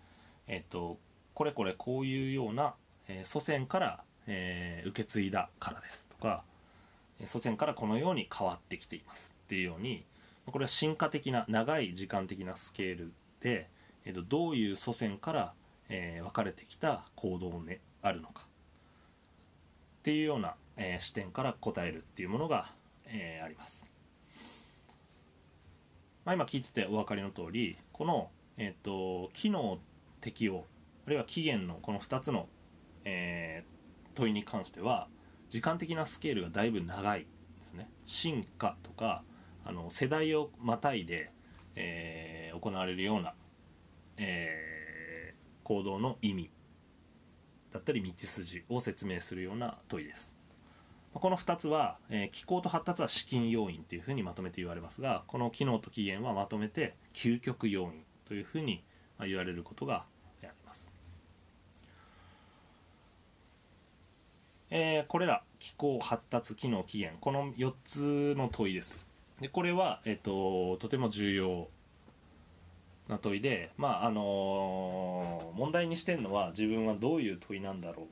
えーと、これこれこういうような、えー、祖先から、えー受け継いだからですとか祖先からこのように変わってきていますっていうようにこれは進化的な長い時間的なスケールで、えーとどういう祖先から、え分かれてきた行動が、ね、あるのか。っていうような、えー視点から答えるっていうものが、えーあります。まあ、今聞いててお分かりの通りこの、えー、と機能適用あるいは期限のこの2つの、えー問いに関しては時間的なスケールがだいぶ長いですね。進化とかあの世代をまたいで、えー行われるような、えー行動の意味。だったり道筋を説明するような問いです。この2つは、えー機構と発達は資金要因というふうにまとめて言われますがこの機能と起源はまとめて究極要因というふうにまあ言われることがあります、えーこれら機構発達機能起源この4つの問いです。でこれは、えっととても重要な問いでまああの問題にしてるのは自分はどういう問いなんだろうっ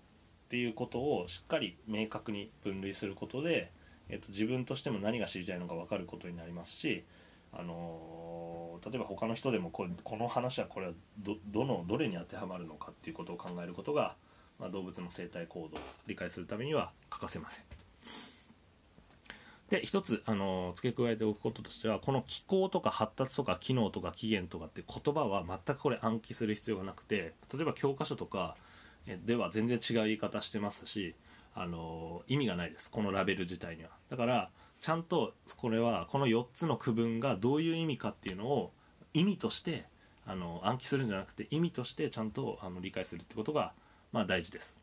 ていうことをしっかり明確に分類することで、えっと自分としても何が知りたいのか分かることになりますし、あの例えば他の人でもこれこの話はこれはどのどれに当てはまるのかっていうことを考えることが、まあ、動物の生態行動を理解するためには欠かせません。で一つ、あの付け加えておくこととしてはこの機構とか発達とか機能とか起源とかって言葉は全くこれ暗記する必要がなくて例えば教科書とかでは全然違う言い方してますし、あの意味がないですこのラベル自体には。だからちゃんとこれはこの4つの区分がどういう意味かっていうのを意味としてあの暗記するんじゃなくて意味としてちゃんとあの理解するってことが、まあ、大事です。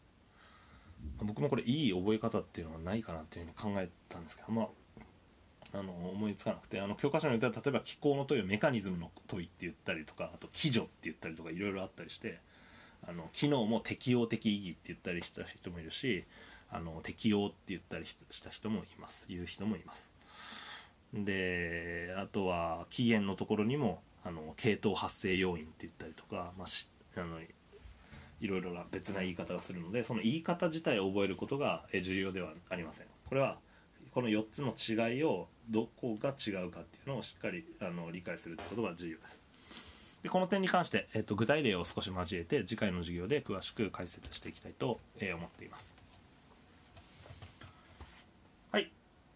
僕もこれいい覚え方っていうのはないかなっていうふうに考えたんですけど、まあ、あの思いつかなくてあの教科書によっては例えば気候の問いをメカニズムの問いって言ったりとかあと基準って言ったりとかいろいろあったりしてあの機能も適応的意義って言ったりした人もいるしあの適応って言ったりした人もいます。言う人もいます。であとは起源のところにもあの系統発生要因って言ったりとか、まあ、しあのいろいろな別な言い方がするのでその言い方自体を覚えることが重要ではありません。これはこの4つの違いをどこが違うかっていうのをしっかりあの理解するってことが重要です。でこの点に関して、えっと、具体例を少し交えて次回の授業で詳しく解説していきたいと、思っています。はい。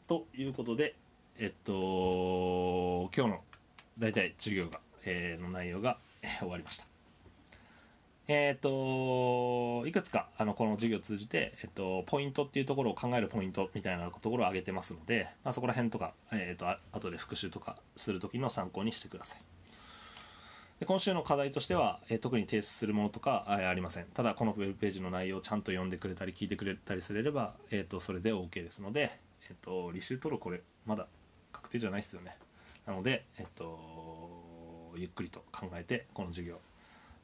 ということでえっと今日の大体授業が、えーの内容が、終わりました。えっ、といくつかあのこの授業を通じて、えっと、ポイントっていうところを考えるポイントみたいなところを挙げてますので、まあ、そこら辺とか、えっとあ後で復習とかする時の参考にしてください。で今週の課題としては、え特に提出するものとかあありません。ただこのウェブページの内容をちゃんと読んでくれたり聞いてくれたりすれば、えー、とそれで OK ですので、えー、と履修取るこれまだ確定じゃないですよね。なので、えー、とゆっくりと考えてこの授業、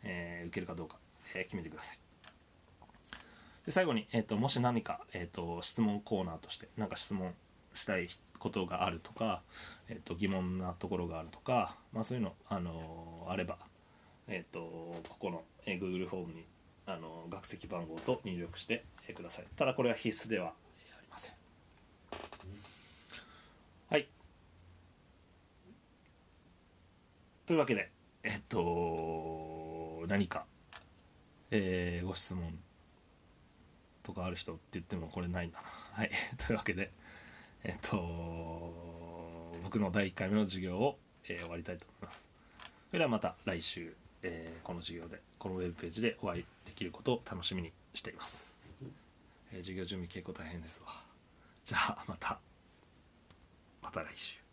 えー受けるかどうか、えー決めてください。で最後に、えー、ともし何か、えー、と質問コーナーとして何か質問したいことがあるとか、えー、と疑問なところがあるとか、まあ、そういうの、あのーあれば、えー、とここの、えー Google フォームに、あのー学籍番号と入力して、えーください。ただこれは必須ではありません。はい。というわけでえっと何か、えーご質問とかある人って言ってもこれないんだな。[LAUGHS] はい。[LAUGHS] というわけでえっと僕の第1回目の授業を、えー終わりたいと思います。それではまた来週、えーこの授業でこのウェブページでお会いできることを楽しみにしています、えー授業準備結構大変ですわ。じゃあまたまた来週。